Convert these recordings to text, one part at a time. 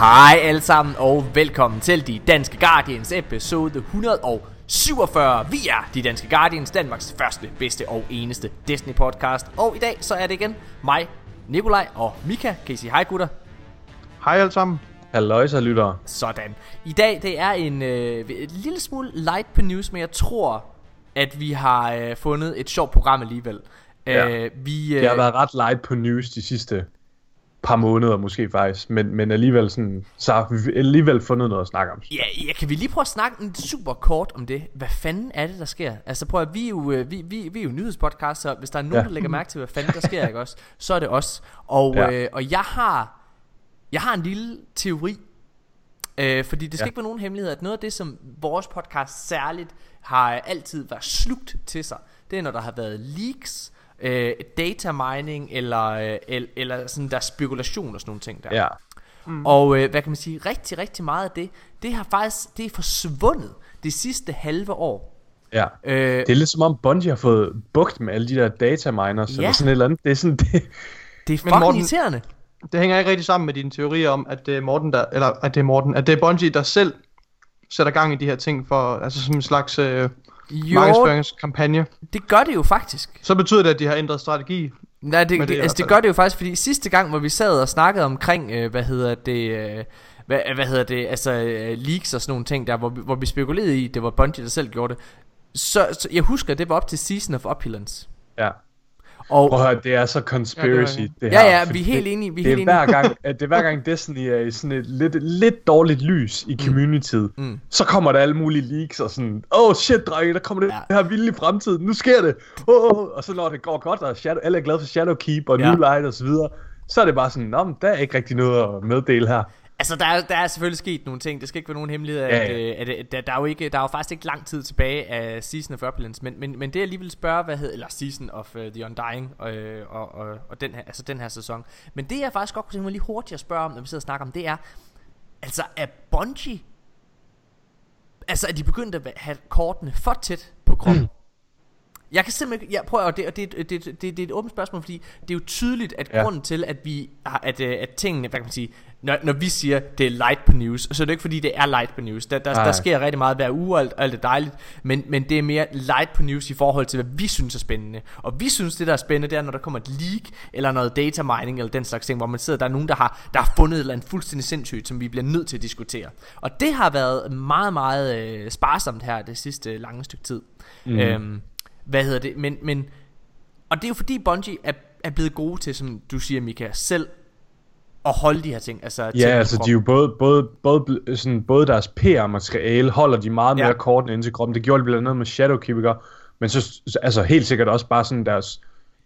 Hej alle sammen og velkommen til De Danske Guardians episode 147. Vi er De Danske Guardians, Danmarks første, bedste og eneste Disney podcast. Og i dag så er det igen mig, Nikolaj og Mika. Kan I sige hej gutter? Hej alle sammen. Halløjsa lyttere. Sådan. I dag det er en øh, et lille smule light på news, men jeg tror, at vi har øh, fundet et sjovt program alligevel. Ja. Øh, vi, øh, Det har været ret light på news de sidste par måneder måske faktisk, men, men alligevel, sådan, så har vi alligevel fundet noget at snakke om. Ja, ja, kan vi lige prøve at snakke en super kort om det? Hvad fanden er det, der sker? Altså prøv at vi er jo, øh, vi, vi, vi er jo nyhedspodcast, så hvis der er nogen, ja. Der lægger mærke til, hvad fanden der sker, ikke også? Så er det os. Og, ja. Øh, og jeg har, jeg har en lille teori, øh, fordi det skal. Ja. ikke være nogen hemmelighed, at noget af det, som vores podcast særligt har altid været slugt til sig, det er, når der har været leaks, øh, data mining, eller, øh, eller, eller sådan der spekulation og sådan nogle ting der. Ja, Mm. Og øh, hvad kan man sige, rigtig, rigtig meget af det, det har faktisk, det er forsvundet det sidste halve år. ja. Øh, Det er lidt som om Bungie har fået bugt med alle de der data miners, Ja. eller sådan et eller andet. Det er sådan, det, det er fucking Morten- irriterende. Det hænger ikke rigtig sammen med dine teorier om, at det er Morten, der, eller at det er Morten, at det er Bungie, der selv sætter gang i de her ting for, altså som en slags øh, Jo, markedsføringskampagne. det gør det jo faktisk. Så betyder det, at de har ændret strategi. Nej, det, det, det altså, det gør det jo faktisk, fordi sidste gang, hvor vi sad og snakkede omkring, øh, hvad hedder det, øh, hvad, hvad hedder det, altså øh, leaks og sådan nogle ting der, hvor, vi- hvor vi spekulerede i, det var Bungie, der selv gjorde det. Så, så jeg husker, det var op til Season of Opulence. ja. Og, Prøv at høre, det er så conspiracy, Ja, det, det her. ja, ja, vi er helt det, enige, vi er det er helt hver enige. gang, at det er hver gang Destiny er i sådan et lidt, lidt dårligt lys i communityet, Mm. så kommer der alle mulige leaks og sådan, oh shit drenge, der kommer det Ja. her vilde i fremtiden, nu sker det, oh, oh. og så når det går godt, og Shadow, alle er glade for Shadowkeep og Ja. New Light og så videre, så er det bare sådan, nå, der er ikke rigtig noget at meddele her. Altså, der er, der er selvfølgelig sket nogle ting. Det skal ikke være nogen hemmelighed, at, Ja, ja, ja. at, at, at der, er jo ikke, der er jo faktisk ikke lang tid tilbage af Season of Opulence. Men, men, men det jeg lige vil spørge, hvad hedder, eller Season of uh, the Undying, og, øh, og, og, og den, her, altså den her sæson. Men det jeg faktisk godt kunne tænke mig lige hurtigt at spørge om, når vi sidder og snakker om, det er, altså er Bungie, altså er de begyndt at have kortene for tæt på kroppen? Jeg kan simpelthen ikke, jeg prøver, og det, det, det, det, det, er et åbent spørgsmål, fordi det er jo tydeligt, at ja. Ja. grunden til, at vi har, at, øh, at tingene, hvad kan man sige, når, når vi siger, det er light på news, så er det ikke fordi, det er light på news. Der, der, der sker rigtig meget hver uge, og alt, alt er dejligt, men, men det er mere light på news i forhold til, hvad vi synes er spændende. Og vi synes, det der er spændende, det er, når der kommer et leak, eller noget data mining, eller den slags ting, hvor man sidder, der er nogen, der har, der har fundet et eller andet fuldstændig sindssygt, som vi bliver nødt til at diskutere. Og det har været meget, meget øh, sparsomt her det sidste lange stykke tid. Mm. Øhm, hvad hedder det? Men, men og det er jo fordi Bungie er, er blevet gode til, som du siger, Mika, selv at holde de her ting. Altså, Ja, ting altså de er jo både, både, både, sådan, både deres PR-materiale holder de meget mere Ja. kortene ind til kroppen. Det gjorde de blandt andet med Shadowkeep, ikke? men så så- altså helt sikkert også bare sådan deres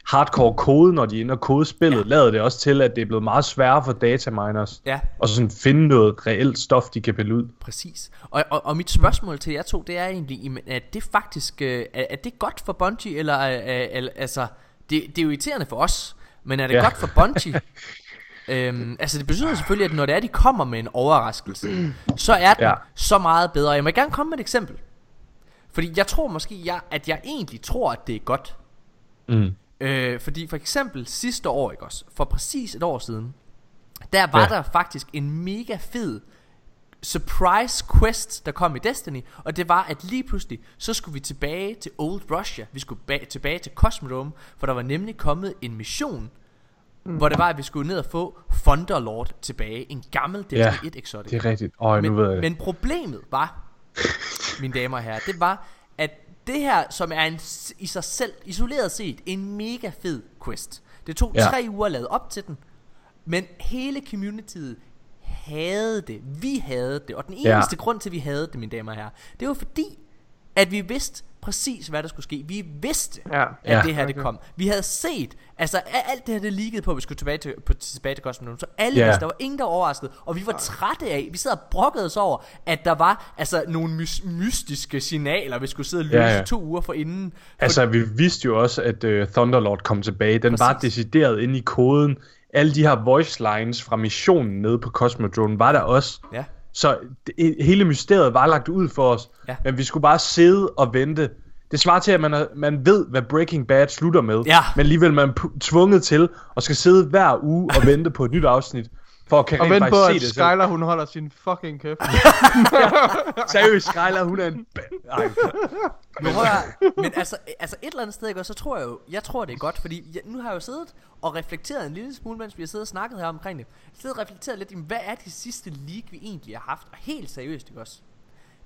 hardcore kode, når de er inde og kode spillet, Ja. lader det også til, at det er blevet meget sværere for dataminers Ja, at sådan finde noget reelt stof, de kan pille ud. præcis. Og, og, og mit spørgsmål til jer to, det er egentlig, er det faktisk, øh, er, er det godt for Bungie, eller, øh, eller altså, det, det er jo irriterende for os, men er det ja. Godt for Bungie? Øhm, altså det betyder selvfølgelig, at når det er, de kommer med en overraskelse, så er den ja. Ja. så meget bedre. Jeg må gerne komme med et eksempel. Fordi jeg tror måske, jeg, at jeg egentlig tror, at det er godt. Mm. Øh, fordi for eksempel sidste år, ikke også, for præcis et år siden, der var ja. Der faktisk en mega fed surprise quest, der kom i Destiny, og det var, at lige pludselig, så skulle vi tilbage til Old Russia, vi skulle ba- tilbage til Cosmodrome, for der var nemlig kommet en mission, mm. hvor det var, at vi skulle ned og få Thunderlord tilbage, en gammel Destiny Ja, 1 exotic. Det er rigtigt. Nu Men, ved jeg det. men problemet var, mine damer og herrer, det var, det her, som er en, i sig selv, isoleret set, en mega fed quest. Det tog ja. Tre uger at lade op til den, men hele communityet havde det. Vi havde det. Og den eneste. Ja. grund til, at vi havde det, mine damer og herrer, det var fordi, at vi vidste præcis, hvad der skulle ske. Vi vidste, Ja. at Ja. det her det kom. Vi havde set, altså alt det her det liggede på, at vi skulle tilbage til, på, tilbage til Cosmodrome. Så alle Ja. vidste, der var ingen, der var overrasket. Og vi var trætte af, vi sad og brokkede os over, at der var altså nogle mys- mystiske signaler, vi skulle sidde og løse ja, Ja, to uger for inden. Altså, vi vidste jo også, at uh, Thunderlord kom tilbage. Den var Præcis. decideret inde i koden. Alle de her voice lines fra missionen nede på Cosmodrome var der også. ja. Så det, hele mysteriet var lagt ud for os, Ja. men vi skulle bare sidde og vente. Det svarer til, at man, er, man ved, hvad Breaking Bad slutter med, Ja. men alligevel er man pu- tvunget til at skal sidde hver uge og vente på et nyt afsnit. For at kan Og rent vent på, at selv. Skylar, hun holder sin fucking kæft. Seriøst, Skylar, hun er en... Ej, Men, men altså, altså et eller andet sted, ikke, så tror jeg jo, jeg tror det er godt, fordi jeg, nu har jeg jo siddet og reflekteret en lille smule, mens vi har siddet og snakket her omkring det. Jeg siddet og reflekteret lidt, hvad er det sidste leak, vi egentlig har haft? Og helt seriøst, ikke også?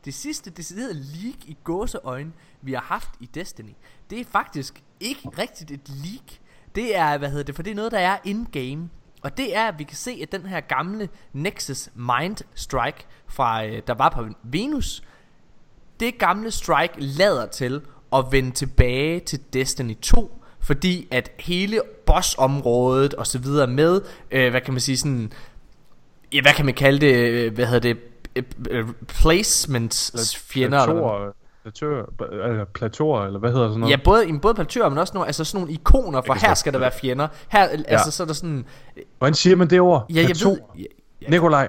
Det sidste deciderede leak i gåseøjne, vi har haft i Destiny, det er faktisk ikke rigtigt et leak. Det er, hvad hedder det, for det er noget, der er in-game. Og det er, at vi kan se, at den her gamle Nexus Mind Strike, fra, øh, der var på Venus, det gamle Strike lader til at vende tilbage til Destiny 2, fordi at hele bossområdet og så videre med, øh, hvad kan man sige sådan, ja, hvad kan man kalde det, øh, hvad hedder det, øh, placements fjender, eller plateauer, eller plateauer, eller hvad hedder sådan noget? Ja, både, jamen, både platører, men også nogle, altså sådan nogle ikoner, for her skal der være fjender. Her, altså så er der sådan, Hvordan siger man det ord? ja, jeg Plateau. ved, ja, ja, Nikolaj,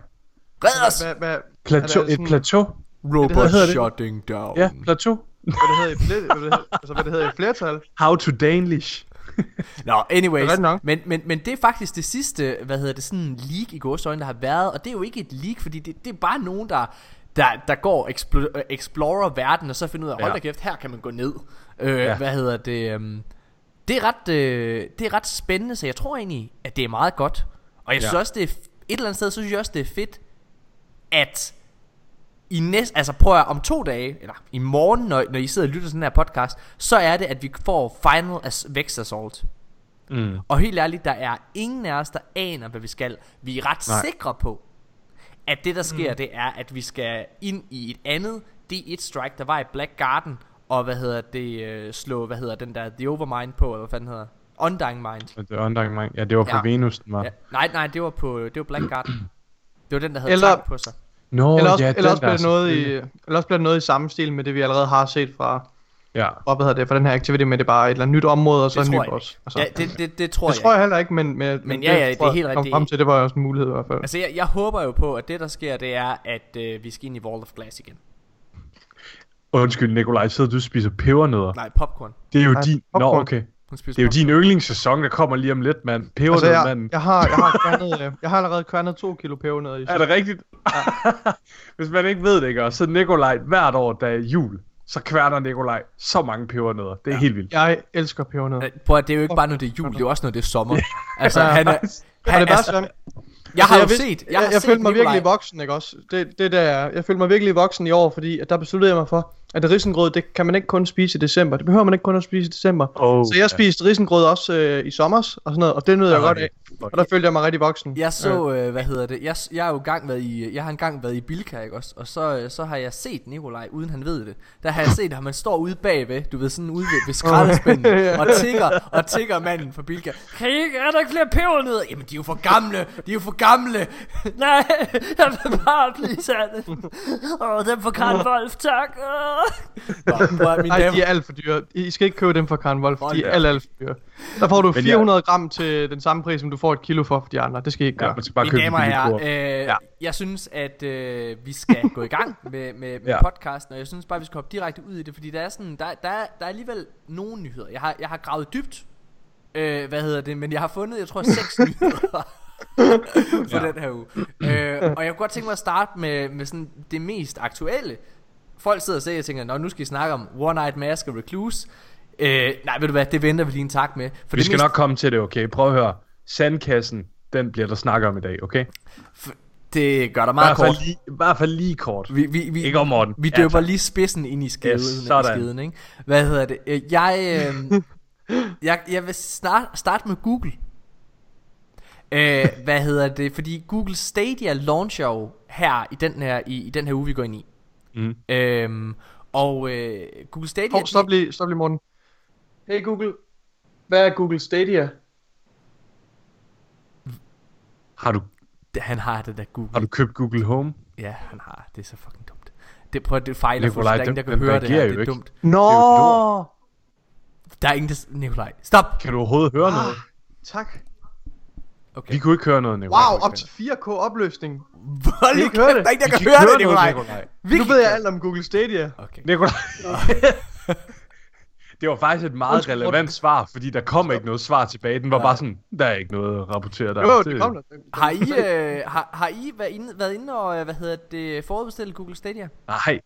red os! Hvad, hvad, plateau, det et plateau? Robot Hvad hedder det? shutting down. Ja, plateau. hvad det hedder i fler, hvad det hedder, altså, hvad det hedder i flertal? How to Danish. Nå, anyways, nok. men, men, men det er faktisk det sidste, hvad hedder det, sådan leak i gåsøjne, der har været, og det er jo ikke et leak, fordi det, det er bare nogen, der, der, der går explo- explorer verden, og så finder ud af, hold Ja. da kæft, her kan man gå ned. Øh, Ja. Hvad hedder det, øhm, det er, ret, øh, det er ret spændende, så jeg tror egentlig, at det er meget godt. Og jeg synes Ja. også, det er, et eller andet sted, så synes jeg også, det er fedt, at i næste, altså prøv at om to dage, eller i morgen, når, når I sidder og lytter til den her podcast, så er det, at vi får Final as Vex Assault. Mm. Og helt ærligt, der er ingen af os, der aner, hvad vi skal. Vi er ret Nej. sikre på, at det der sker, mm. det er, at vi skal ind i et andet D1 strike, der var i Black Garden, og hvad hedder det, øh, slå, hvad hedder den der, The Overmind på, eller hvad fanden hedder Undying Mind. Det var Undying Mind. Ja, det var på Ja. Venus, den var. Ja. Nej, nej, det var på, det var Black Garden. Det var den, der havde Eller- på sig. Nå, Eller også, ja, eller også bliver det noget i, eller også bliver det noget i samme stil med det, vi allerede har set fra, Ja. fra hvad hedder det, fra den her activity med, det er bare et eller andet nyt område, og så Det en ny boss. Altså, Ja, det, det, det tror det jeg. tror jeg heller ikke, men, men, Men ja, ja, det er tror helt rigtigt. frem til, det var jo også en mulighed i hvert fald. Altså, jeg, jeg håber jo på, at det, der sker, det er, at øh, vi skal ind i Wall of Glass igen. Undskyld, Nikolaj, sidder du og spiser pebernødder? Nej, popcorn. Det er jo Nej, din... Nå, popcorn. okay. Hun spiser Det er jo din yndlingssæson, der kommer lige om lidt, mand. Altså, Pebernød, jeg, mand. jeg, har, jeg, har kværnet, øh, jeg har allerede kværnet to kilo pebernødder i Er det rigtigt? Hvis man ikke ved det, ikke? Og så Nikolaj, hvert år, der er jul, så kværner Nikolaj så mange pebernødder. Det er ja. helt vildt. Jeg elsker pebernødder. Øh, Prøv at det er jo ikke bare, når det er jul, det er også, når det er sommer. altså, han er... Og det Han, er bare altså, sådan, jeg har jo vidste- set... Jeg, har jeg, jeg set følte mig Nikolaj- virkelig voksen, ikke også? Det, det der, jeg følte mig virkelig voksen i år, fordi at der besluttede jeg mig for, at risengrød, det kan man ikke kun spise i december. Det behøver man ikke kun at spise i december. Oh, Så jeg spiste risengrød også øh, i sommer og sådan noget, og det nød jeg Ah, godt okay. af. Og der følte jeg mig rigtig voksen. Jeg så, øh, hvad hedder det, jeg, jeg har jo engang været i, jeg har engang været i Bilka, ikke også? Og så, øh, så har jeg set Nikolaj, uden han ved det. Der har jeg set, at man står ude bagved, du ved, sådan ude ved, ved skraldespænden, Ja. og tigger, og tigger manden fra Bilka. Kan I ikke, er der ikke flere pebernødder? Jamen, de er jo for gamle, de er jo for gamle. Nej, jeg vil bare blive sat. Åh, dem for Karl Wolf, tak. Åh. Nå, Nej, damer- de er alt for dyre. I skal ikke købe dem fra Karen Wolf. Hold De er alt, alt for dyre. Der får du Men jeg- 400 gram til den samme pris, som du får et kilo for for de andre. Det skal I ikke Ja, gøre. man skal bare Mine købe damer og en herrer, billig øh, Ja. jeg synes, at øh, vi skal gå i gang med, med, med Ja. podcasten, og jeg synes bare, vi skal hoppe direkte ud i det, fordi der er, sådan, der, der, er, der er alligevel nogle nyheder. Jeg har, jeg har gravet dybt, øh, hvad hedder det, men jeg har fundet, jeg tror, seks nyheder for Ja. den her uge. Øh, og jeg kunne godt tænke mig at starte med, med sådan det mest aktuelle. Folk sidder og siger, og tænker, Nå, nu skal I snakke om One Night Mask og Recluse. Øh, nej, ved du hvad, det venter vi lige en tak med. For Vi det skal mest, nok komme til det, okay? Prøv at høre. Sandkassen, den bliver der snakket om i dag, okay? Det gør der I meget fald kort. lige, i hvert fald lige kort. Vi, vi, vi, Ikke om Morten. Vi Ja, døber tak. lige spidsen ind i skeden, Yes, sådan. skeden ikke? Hvad hedder det? Øh, Jeg, øh, jeg, jeg vil start, starte med Google. Øh, hvad hedder det? Fordi Google Stadia launcher jo her i den her, i, i den her uge, vi går ind i. Mm. Øhm, og øh, Google Stadia... Hov, stop lige, stop lige, Morten. Hey Google, hvad er Google Stadia? Har du, Han har det der Google. har du købt Google Home? Ja, han har. Det er så fucking dumt. Det, prøv, at- det fejler Nikolaj. Der er ingen, der kan høre det her. Det er ikke. dumt. Nå! Det er jo Der er ingen, der... Nikolaj, stop! Kan du overhovedet høre noget? Tak. Okay. Vi kunne ikke høre noget, Nikolaj. Wow, op til 4K opløsning. Nu ikke høre kæft, det. der er ingen, der kan kan høre ikke det, høre noget, Nikolaj. Nikolaj. Vi Nu ved jeg alt om Google Stadia. Okay. Nikolaj. det var faktisk et meget Undskyld, relevant svar, fordi der kom ikke noget svar tilbage. Den var Nej. bare sådan, der er ikke noget at rapportere der. Jo, det kom der. Har I, øh, har, har I været inde, været inde og, øh, hvad hedder det, forudbestilt Google Stadia? Nej,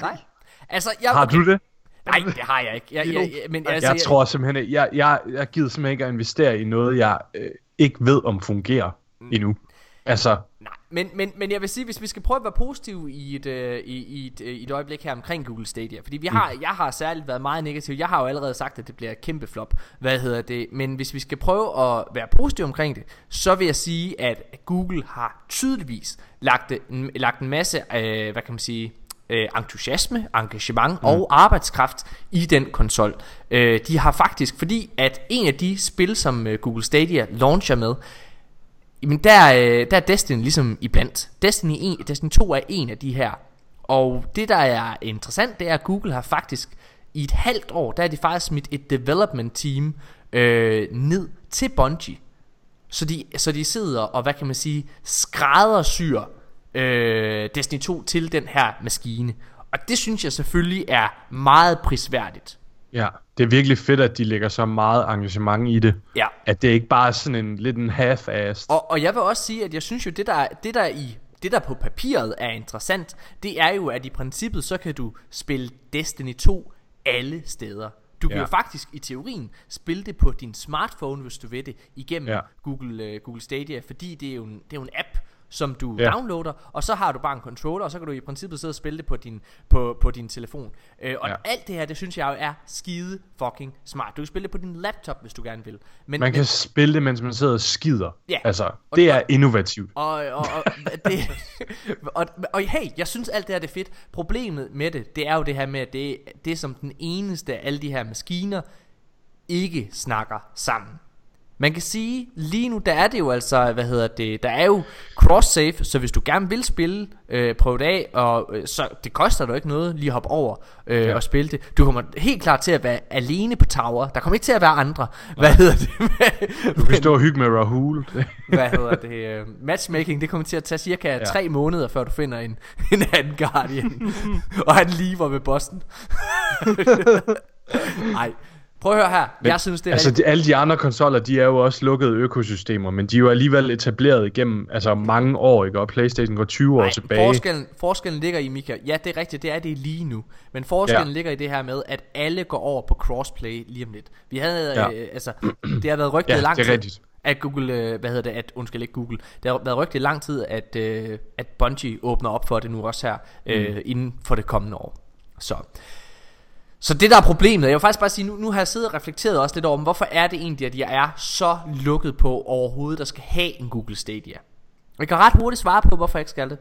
Nej. Altså, jeg, har du det? Nej, det har jeg ikke. Jeg, jeg, jeg, men altså, Jeg tror simpelthen, ikke- jeg, jeg, jeg gider simpelthen ikke at investere i noget, jeg øh, ikke ved om fungerer endnu. Altså, Nej, men, men, men jeg vil sige, hvis vi skal prøve at være positive i et, øh, i, i, et, øh, i et øjeblik her omkring Google Stadia, fordi vi har, jeg har særligt været meget negativ, jeg har jo allerede sagt, at det bliver et kæmpe flop, hvad hedder det, men hvis vi skal prøve at være positive omkring det, så vil jeg sige, at Google har tydeligvis lagt, lagt en masse, øh, hvad kan man sige, øh, entusiasme, engagement mm. og arbejdskraft i den konsol. Øh, de har faktisk, fordi at en af de spil, som øh, Google Stadia launcher med, Jamen der, øh, der er Destiny ligesom iblandt Destiny, 1, Destiny 2 er en af de her Og det der er interessant Det er at Google har faktisk I et halvt år Der er de faktisk smidt et development team øh, Ned til Bungie så de, så de sidder og hvad kan man sige Skræddersyr øh, Destiny 2 til den her maskine Og det synes jeg selvfølgelig er meget prisværdigt ja, det er virkelig fedt, at de lægger så meget engagement i det. Ja At det ikke bare er sådan en lidt en half-assed. Og, og jeg vil også sige, at jeg synes jo, det der, det der i det der på papiret er interessant, det er jo, at i princippet, så kan du spille Destiny 2 alle steder. Du kan Ja. jo faktisk i teorien spille det på din smartphone, hvis du vil det, igennem Ja. Google, uh, Google Stadia, fordi det er, jo en, det er jo en app, som du Ja. downloader, og så har du bare en controller, og så kan du i princippet sidde og spille det på din, på, på din telefon. Uh, og Ja. alt det her, det synes jeg jo er skide fucking smart. Du kan spille det på din laptop, hvis du gerne vil. Men, Man men, kan spille det, mens man sidder og skider. Ja. Altså, Og- det er innovativt. Og, og, og, det, og, og hey, jeg synes alt det her det er fedt. Problemet med det, det er jo det her med, at det, det er som den eneste af alle de her maskiner, ikke snakker sammen. Man kan sige, lige nu der er det jo altså, hvad hedder det, der er jo cross-save, så hvis du gerne vil spille, øh, prøv det af, og øh, så det koster dig ikke noget lige at hoppe over øh, ja. Og spille det. Du kommer helt klart til at være alene på tower, der kommer ikke til at være andre. Hvad hedder det? Du kan stå og hygge med Rahul. hvad hedder det, uh, matchmaking, det kommer til at tage cirka ja. Tre måneder, før du finder en, en anden Guardian. og han lever med Boston. Nej, prøv at høre her. Men, jeg synes, det er altså, rigtig... alle de andre konsoller, de er jo også lukkede økosystemer, men de er jo alligevel etableret igennem altså, mange år, ikke? Og Playstation går 20 år Nej, tilbage. forskellen, forskellen ligger i, Mika. Ja, det er rigtigt, det er det lige nu. Men forskellen ja. Ligger i det her med, at alle går over på crossplay lige om lidt. Vi havde, ja. Ja. øh, altså, det har været rygtet Ja, lang det er tid. rigtigt. At Google, øh, hvad hedder det, at, undskyld ikke Google, det har været rygtet lang tid, at, øh, at Bungie åbner op for det nu også her, øh, Mm. inden for det kommende år. Så. Så det der er problemet, jeg vil faktisk bare sige, nu, nu har jeg siddet og reflekteret også lidt over, hvorfor er det egentlig, at jeg er så lukket på overhovedet, der skal have en Google Stadia? Jeg kan ret hurtigt svare på, hvorfor jeg ikke skal det.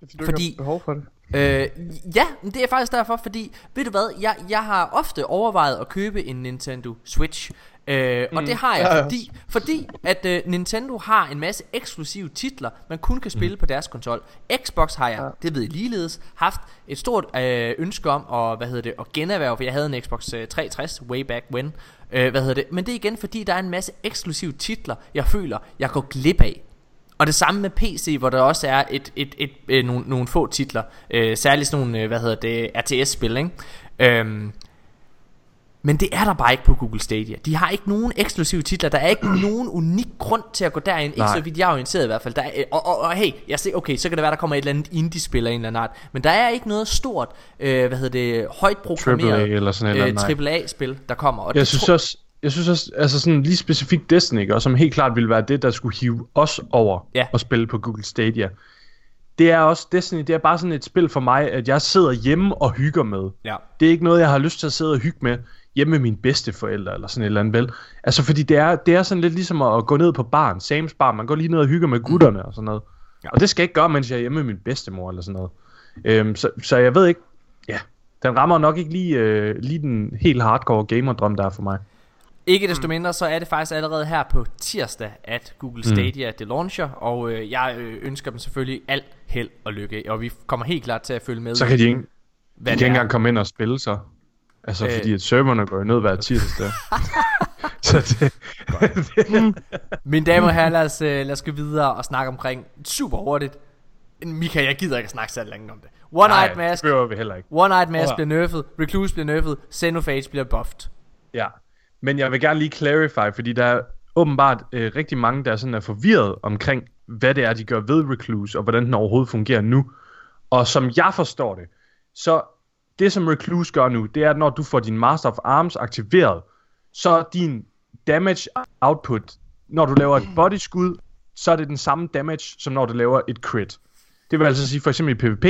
Fordi... Fordi- Du har behov for det. Øh, ja, det er faktisk derfor, fordi, ved du hvad, jeg, jeg har ofte overvejet at købe en Nintendo Switch. Øh, og det har jeg, Ja, ja. fordi, fordi at øh, Nintendo har en masse eksklusive titler, man kun kan spille på deres konsol. Xbox har jeg, Ja. det ved I ligeledes, haft et stort øh, ønske om at, hvad hedder det, at generhverve, for jeg havde en Xbox øh, 360 way back when. Øh, hvad hedder det? Men det er igen, fordi der er en masse eksklusive titler, jeg føler, jeg går glip af. Og det samme med PC, hvor der også er et, et, et, et, nogle, nogle få titler. Øh, særligt sådan nogle, øh, hvad hedder det, RTS-spil, ikke? Øhm, men det er der bare ikke på Google Stadia. De har ikke nogen eksklusive titler. Der er ikke nogen unik grund til at gå derind. Ikke Nej. så vidt jeg er orienteret i hvert fald. Der er, og, og, og hey, jeg ser, okay, så kan det være, der kommer et eller andet indie-spil af en eller anden art. Men der er ikke noget stort, øh, hvad hedder det, højt programmeret AAA eller sådan noget. nej. øh, AAA-spil, der kommer. Og Jeg synes tro- også, jeg synes også, altså sådan lige specifikt Destiny, ikke, og som helt klart ville være det, der skulle hive os over Ja. og spille på Google Stadia. Det er også, Destiny, det er bare sådan et spil for mig, at jeg sidder hjemme og hygger med. Ja. Det er ikke noget, jeg har lyst til at sidde og hygge med hjemme med mine bedsteforældre eller sådan et eller andet vel. Altså fordi det er, det er sådan lidt ligesom at gå ned på baren, Sam's bar, man går lige ned og hygger med gutterne og sådan noget. Ja. Og det skal jeg ikke gøre, mens jeg er hjemme med min bedstemor eller sådan noget. Øhm, så, så jeg ved ikke, ja, den rammer nok ikke lige, øh, lige den helt hardcore gamerdrøm, der er for mig. Ikke desto mindre, så er det faktisk allerede her på tirsdag, at Google Stadia mm. det launcher, og øh, jeg øh, ønsker dem selvfølgelig alt held og lykke, og vi kommer helt klart til at følge med Så kan de ikke, de hvad kan det ikke engang komme ind og spille så. Altså, Øh. fordi at serverne går jo ned hver tirsdag. så det, Mine damer og herrer, lad os, øh, lad os gå videre og snakke omkring super hurtigt Mika, jeg gider ikke snakke så længe om det. One-Eyed Mask, det behøver vi heller ikke. One-Eyed Mask Prøv bliver nerfed, Recluse bliver nerfed, Xenophage bliver buffed. Ja, men jeg vil gerne lige clarify, fordi der er åbenbart øh, rigtig mange, der sådan er forvirret omkring, hvad det er, de gør ved Recluse, og hvordan den overhovedet fungerer nu. Og som jeg forstår det, så det som Recluse gør nu, det er, at når du får din Master of Arms aktiveret, så er din damage output, når du laver et body skud, så er det den samme damage, som når du laver et crit. Det vil altså sige, for eksempel i PvP,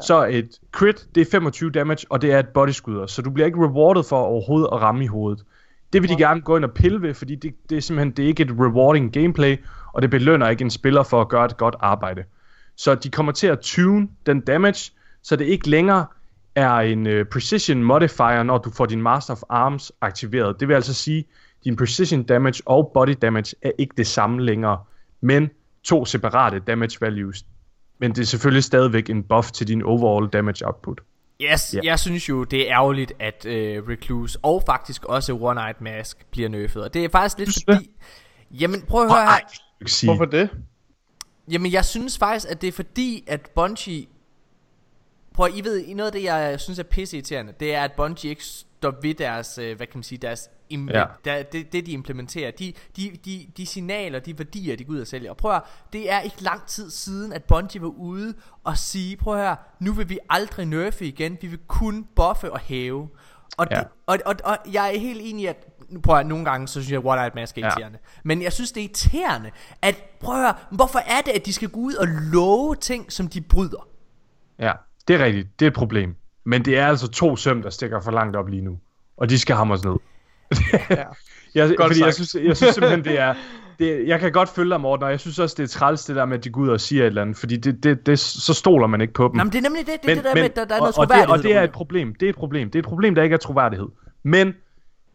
så et crit, det er 25 damage, og det er et body skud, så du bliver ikke rewarded for overhovedet at ramme i hovedet. Det vil de gerne gå ind og pille ved, fordi det, det er simpelthen det er ikke et rewarding gameplay, og det belønner ikke en spiller for at gøre et godt arbejde. Så de kommer til at tune den damage, så det ikke længere er en uh, precision modifier, når du får din Master of Arms aktiveret. Det vil altså sige, din precision damage og body damage er ikke det samme længere, men to separate damage values. Men det er selvfølgelig stadigvæk en buff til din overall damage output. Yes, Ja. yeah. jeg synes jo, det er ærgerligt, at uh, Recluse og faktisk også One-Eyed Mask bliver nerfed. Og det er faktisk lidt fordi... Jamen, prøv at høre her. Hvorfor det? Jamen, jeg synes faktisk, at det er fordi, at Bungie... Prøv at, I ved, noget af det, jeg synes er pisseirriterende, det er, at Bungie ikke står ved deres, øh, hvad kan man sige, deres, im- Ja. der, det, det, de implementerer. De, de, de, de signaler, de værdier, de går ud og sælger. Og prøv at, det er ikke lang tid siden, at Bungie var ude og sige, prøv høre, nu vil vi aldrig nerfe igen, vi vil kun buffe og hæve. Og, Ja. det, og, og, og jeg er helt enig i, at prøv at, nogle gange, så synes jeg, at What Eyed Mask er Ja. irriterende. Men jeg synes, det er irriterende, at prøv at høre, hvorfor er det, at de skal gå ud og love ting, som de bryder? Ja, det er rigtigt. Det er et problem. Men det er altså to søm, der stikker for langt op lige nu. Og de skal hamres ned. Ja. Jeg, Godt fordi jeg sagt. synes, jeg synes simpelthen, det er... Det, jeg kan godt følge dig, Morten, og jeg synes også, det er træls, det der med, at de går ud og siger et eller andet, fordi det, det, det, så stoler man ikke på dem. Nå, men det er nemlig det, det, er det der med, at der, der er og, noget og, det, troværdighed. og det er et problem. Det er et problem. Det er et problem, der ikke er troværdighed. Men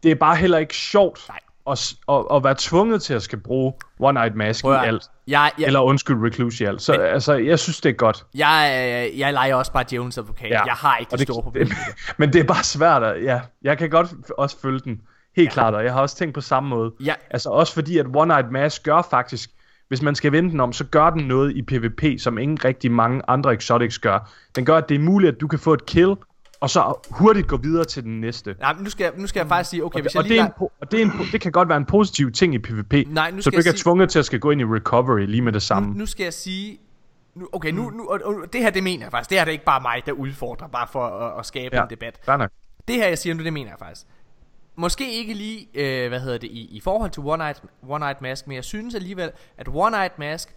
det er bare heller ikke sjovt Nej. S- at, at være tvunget til at skal bruge One-Eyed Mask Prøv i alt. Jeg, jeg, Eller undskyld, Recluse i alt. Så Men- altså, jeg synes, det er godt. jeg, jeg, jeg leger også bare djævelens advokat. Ja. Jeg har ikke Og det, store problem. det. Men det er bare svært at, ja, jeg kan godt også følge den. Helt ja. klart, og jeg har også tænkt på samme måde. Ja. Altså også fordi, at One-Eyed Mask gør faktisk, hvis man skal vende den om, så gør den noget i PvP, som ingen rigtig mange andre exotics gør. Den gør, at det er muligt, at du kan få et kill, og så hurtigt gå videre til den næste. Nej, men nu skal, jeg, nu skal jeg faktisk sige, okay, og hvis jeg det, lige er en, og det, er en, det kan godt være en positiv ting i PvP, Nej, nu så du ikke jeg er sige- tvunget til at skal gå ind i recovery lige med det samme. nu, nu skal jeg sige... Nu, okay, nu, nu og, og, det her, det mener jeg faktisk. Det her det er ikke bare mig, der udfordrer, bare for at, at skabe Ja, en debat. nok. Det her, jeg siger nu, det mener jeg faktisk. Måske ikke lige, øh, hvad hedder det, i, i forhold til One-Eyed, One-Eyed Mask, men jeg synes alligevel, at One-Eyed Mask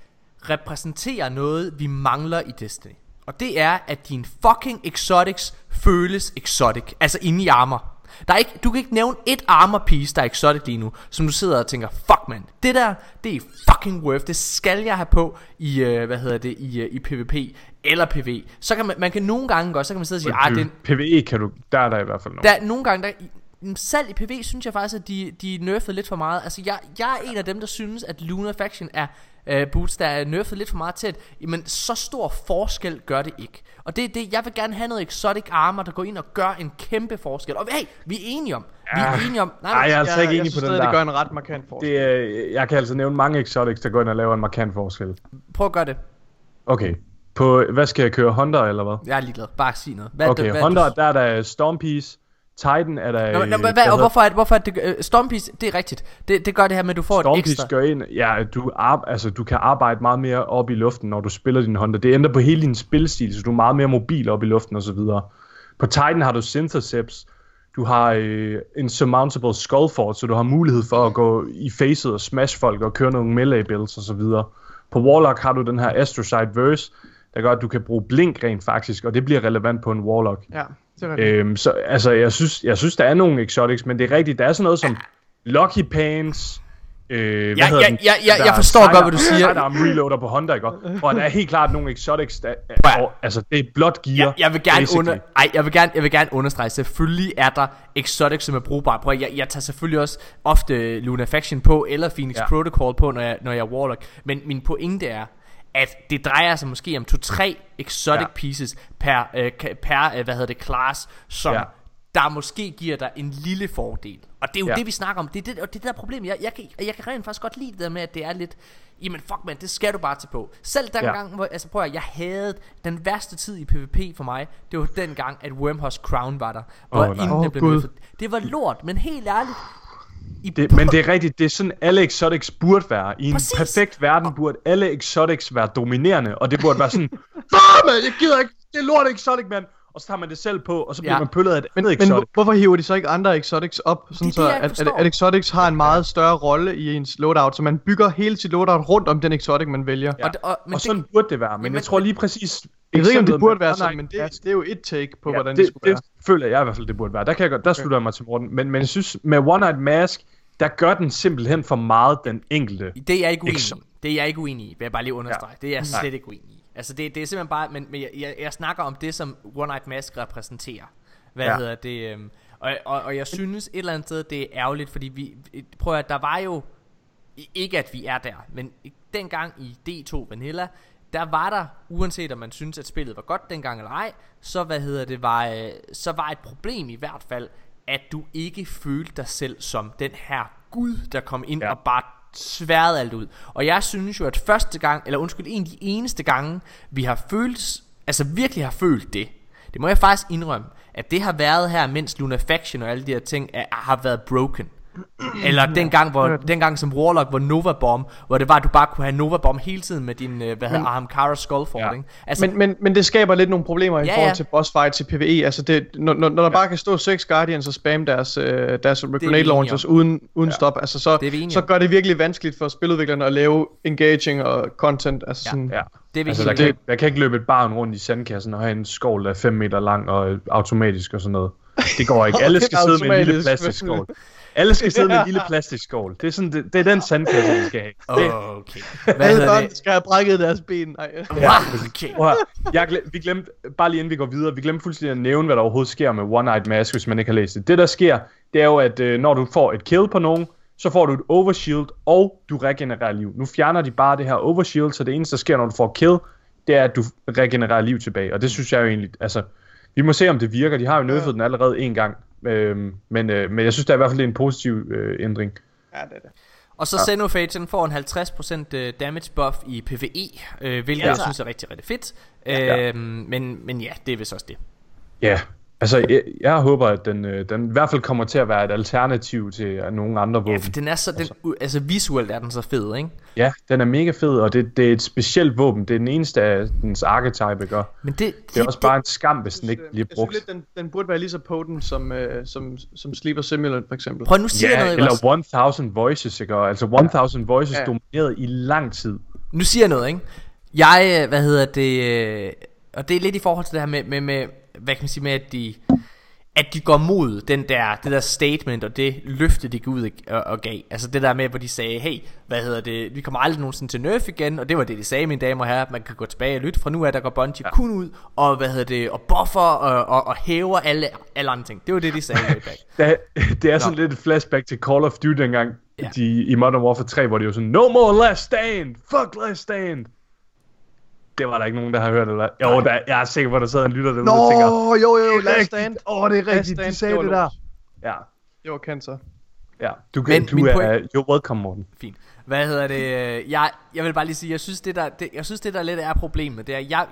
repræsenterer noget, vi mangler i Destiny. Og det er, at dine fucking exotics føles exotic. Altså inde i armor. Der er ikke, du kan ikke nævne et armor piece, der er exotic lige nu, som du sidder og tænker, fuck man, det der, det er fucking worth, det skal jeg have på i, øh, hvad hedder det, i, øh, i PvP eller PV. Så kan man, man kan nogle gange godt, så kan man sidde og sige, ah, det, PvE kan du, der er der i hvert fald noget. der er nogle gange, der, selv i PV synes jeg faktisk, at de, de er nerfed lidt for meget. Altså, jeg, jeg er en af dem, der synes, at Luna Faction er uh, boots, der er nerfed lidt for meget til, at jamen, så stor forskel gør det ikke. Og det er det, jeg vil gerne have noget exotic armor, der går ind og gør en kæmpe forskel. Og hey, vi er enige om, vi er enige om, nej, Ej, jeg er altså ikke jeg enig synes på den der. det gør en ret markant forskel. Det, er, jeg kan altså nævne mange exotics, der går ind og laver en markant forskel. prøv at gøre det. Okay. På, hvad skal jeg køre? Honda eller hvad? Jeg er ligeglad, bare sig noget. Hvad, Okay, hvad, Honda, du- der er der Stormpiece. Titan er der... Nå, nå, hvad, og hvorfor er det, hvorfor er det, uh, Stormpiece, det er rigtigt. Det, det gør det her med, at du får et Stormpiece ekstra. gør ind, ja, du, ar, altså, du kan arbejde meget mere op i luften, når du spiller din Honda. Det ændrer på hele din spilstil, så du er meget mere mobil op i luften osv. På Titan har du Syntheseps, du har øh, en Surmountable Skullfort, så du har mulighed for at gå i facet og smash folk og køre nogle melee builds osv. På Warlock har du den her Astrocyte Verse, der gør, at du kan bruge blink rent faktisk, og det bliver relevant på en Warlock. Ja. Øhm, så altså, jeg synes, jeg synes, der er nogle exotics, men det er rigtigt. Der er sådan noget som Lucky Pants. Øh, Ja, hvad hedder ja, den? ja, ja, Der jeg er forstår godt, hvad du siger. Sidearm reloader på Honda, ikke? Og der er helt klart nogle exotics, der, Ja. og, altså det er blot gear. Jeg, jeg vil gerne basically. under, ej, jeg vil gerne, jeg vil gerne understrege, selvfølgelig er der exotic, som er brugbare. Prøv, jeg, jeg tager selvfølgelig også ofte Luna Faction på, eller Phoenix Ja. ja. Protocol på, når jeg, når jeg er Warlock. Men min pointe er, at det drejer sig måske om to-tre exotic Ja. pieces per, øh, per øh, hvad hedder det, class, som Ja. der måske giver dig en lille fordel. Og det er jo ja. Det, vi snakker om. Det er det, og det er det der problem. Jeg, jeg, kan, jeg kan rent faktisk godt lide det der med, at det er lidt... Jamen fuck man, det skal du bare til på. Selv den Ja. gang, hvor, altså prøv at, jeg havde den værste tid i PvP for mig, det var den gang, at Wormhouse Crown var der. Hvor oh, inden Åh, det blev nerfed. Det var lort, men helt ærligt. I Det, men det er rigtigt, det er sådan alle exotics burde være. I en Præcis. perfekt verden burde alle exotics være dominerende, og det burde være sådan, Fuck, man, jeg gider ikke, det er lort exotic, mand. Og så tager man det selv på, og så bliver Ja. man pøllet af et Men, andet men exotic. hvor- hvorfor hiver de så ikke andre exotics op, sådan det, så ikke at, at, at exotics har en meget større rolle i ens loadout, så man bygger hele sit loadout rundt om den exotic, man vælger. Ja. Og, det- og, men og det, sådan burde det være, men Jamen, jeg tror lige præcis... Jeg ved ikke, om det burde være sådan, men det, det er jo et take på, Ja, hvordan det, det skulle være. det føler jeg i hvert fald, det burde være. Der, kan jeg godt, der slutter jeg mig til Morten. Men, men jeg synes, med One Night Mask, der gør den simpelthen for meget den enkelte. Det er jeg ikke uenig i. Det er jeg ikke uenig i, vil jeg bare lige understrege. Ja. Det er jeg Nej. slet ikke uenig i. Altså det, det er simpelthen bare, men, men jeg, jeg, jeg snakker om det, som One Night Mask repræsenterer. Hvad ja. Hedder det? Øhm, og, og, og jeg synes et eller andet sted, det er ærgerligt, fordi vi, prøv at der var jo, ikke at vi er der, men dengang i D2 Vanilla, der var der, uanset om man synes at spillet var godt dengang eller ej, så hvad hedder det, var, øh, så var et problem i hvert fald, at du ikke følte dig selv som den her Gud, der kom ind. Ja. og bare sværet alt ud. Og jeg synes jo, at første gang, eller undskyld, en af de eneste gange, vi har følt, altså virkelig har følt det, det må jeg faktisk indrømme, at det har været her, mens Lunafaction og alle de her ting er, har været broken. Eller den gang, hvor, den gang som Warlock var Nova Bomb, hvor det var, at du bare kunne have Nova Bomb hele tiden med din, øh, hvad hedder Ahamkara Skullford, Ja. ikke? Altså, Men, men, men det skaber lidt nogle problemer i Ja, forhold ja. til boss fights i PvE. Altså det, når, når, når der bare kan stå seks Guardians og spamme deres, øh, deres grenade launchers uden, uden ja. stop, altså så, Det er så gør det virkelig vanskeligt for spiludviklerne at lave engaging og content. Altså Ja. sådan, Ja. det er Altså, der, kan, der kan ikke løbe et barn rundt i sandkassen og have en skål, der er 5 meter lang og automatisk og sådan noget. Det går ikke. Alle skal sidde med en lille Automatisk, plastisk skål. Alle skal sidde med en lille plastisk skål. Det er, sådan, det, det er den sandkasse, vi skal have. Okay. Hvad Alle børn skal have brækket deres ben. Nej. Ja, okay. Prøv jeg glem, vi glemte, bare lige inden vi går videre, vi glemte fuldstændig at nævne, hvad der overhovedet sker med One Night Mask, hvis man ikke har læst det. Det der sker, det er jo, at øh, når du får et kill på nogen, så får du et overshield, og du regenererer liv. Nu fjerner de bare det her overshield, så det eneste, der sker, når du får kill, det er, at du regenererer liv tilbage. Og det synes jeg jo egentlig, altså, vi må se, om det virker. De har jo nerfet den allerede en gang. Øhm, men, øh, men jeg synes, det er i hvert fald en positiv øh, ændring. Ja, det er det. Og så ja. Xenophage, den får en 50% øh, damage buff i PvE, øh, hvilket Ja. jeg synes er rigtig, rigtig fedt. Ja. Øhm, men, men ja, det er vist også det. Ja, altså jeg, jeg håber, at den, øh, den i hvert fald kommer til at være et alternativ til øh, nogle andre våben. Ja, for den er så, den, u- altså visuelt er den så fed, ikke? Ja, den er mega fed, og det, det er et specielt våben. Det er den eneste af dens archetype, gør. Men det, Det er også bare en skam, hvis den ikke bliver jeg brugt. synes lidt, den, den burde være lige så potent som, øh, som, som Sleeper Simulant for eksempel. Prøv nu siger jeg Ja, noget, eller 1000 Voices, ikke? Altså 1000 Voices Ja. domineret i lang tid. Nu siger jeg noget, ikke? Jeg, øh, hvad hedder det, øh, og det er lidt i forhold til det her med, med, med hvad kan man sige, med at de, at de går mod den der, det der statement og det løfte, de gik ud og, og gav. Altså det der med, hvor de sagde, hey, hvad hedder det, vi kommer aldrig nogensinde til Nerf igen, og det var det, de sagde, mine damer og herrer, man kan gå tilbage og lytte, fra nu af, der går Bungie ja. kun ud, og hvad hedder det, og buffer, og, og, og hæver alle, alle andre ting. Det var det, de sagde way back. Det, det er sådan lidt et flashback til Call of Duty dengang Ja. de, i Modern Warfare 3, hvor de var sådan, No more last stand! Fuck last stand! Det var der ikke nogen, der har hørt, eller? Jo, der, jeg er sikker på, at der sidder en lytter derude Nå, og tænker, jo, jo, jo, "Det er last stand. Åh, oh, det er rigtigt, de sagde det det, der. Ja, Det var cancer. ja. Du, Men kan, du min er, point- you're welcome, Morten. Fint. Hvad hedder det? Jeg, jeg vil bare lige sige, jeg synes det der, det, jeg synes det der lidt er problemet, det er, jeg,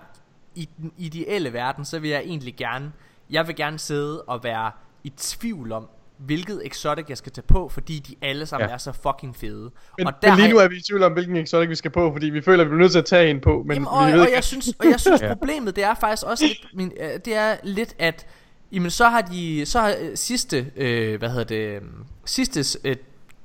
i den ideelle verden, så vil jeg egentlig gerne, jeg vil gerne sidde og være i tvivl om, hvilket exotic jeg skal tage på, fordi de alle sammen ja. Er så fucking fede. Men, og men har lige nu er vi i tvivl om, hvilken exotic vi skal på, fordi vi føler, at vi bliver nødt til at tage en på, men Jamen, vi og, ved og, jeg synes, og jeg synes problemet det er faktisk også lidt, min, øh, det er lidt at jamen så har de så har øh, sidste øh, hvad hedder det øh, sidste øh,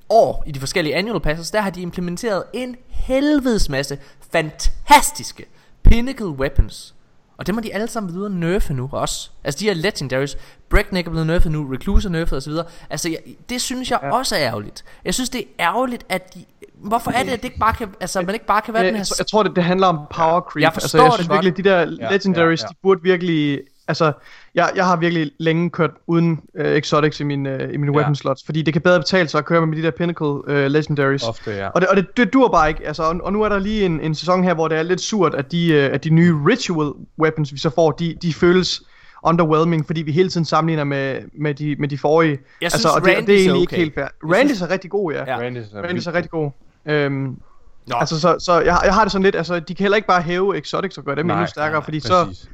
år i de forskellige annual passes der har de implementeret en helvedes masse fantastiske pinnacle weapons. Og dem har de alle sammen videre nerfe nu også. Altså de her legendaries. Breakneck er blevet nerfet nu, Recluse er nerfet osv. Altså jeg, det synes jeg ja. også er ærgerligt. Jeg synes det er ærgerligt at de... Hvorfor er det at det ikke bare kan, altså man ikke bare kan være jeg, den jeg, her tror- jeg tror, det, det handler om power creep. Jeg forstår altså, jeg det synes godt. virkelig, de der Ja, legendaries, ja, ja. de burde virkelig... Altså, jeg, jeg har virkelig længe kørt uden uh, exotics i mine, uh, i mine Ja. weapon slots, fordi det kan bedre betale sig at køre med de der pinnacle uh, legendaries. Ofte, ja. Og det, og det, det dur bare ikke. Altså, og, og nu er der lige en, en sæson her, hvor det er lidt surt, at de, uh, at de nye ritual weapons, vi så får, de, de føles underwhelming, fordi vi hele tiden sammenligner med, med, de, med de forrige. Jeg altså, synes, og det, og Randy det er er egentlig okay. ikke helt fair. Jeg Randy synes- er rigtig god, ja. Ja. Randy er, Randy er rigtig god. Øhm, Nå, altså, så, så jeg, jeg har det sådan lidt, altså, de kan heller ikke bare hæve Exotics og gøre dem Nej, endnu stærkere, nej, fordi præcis. så,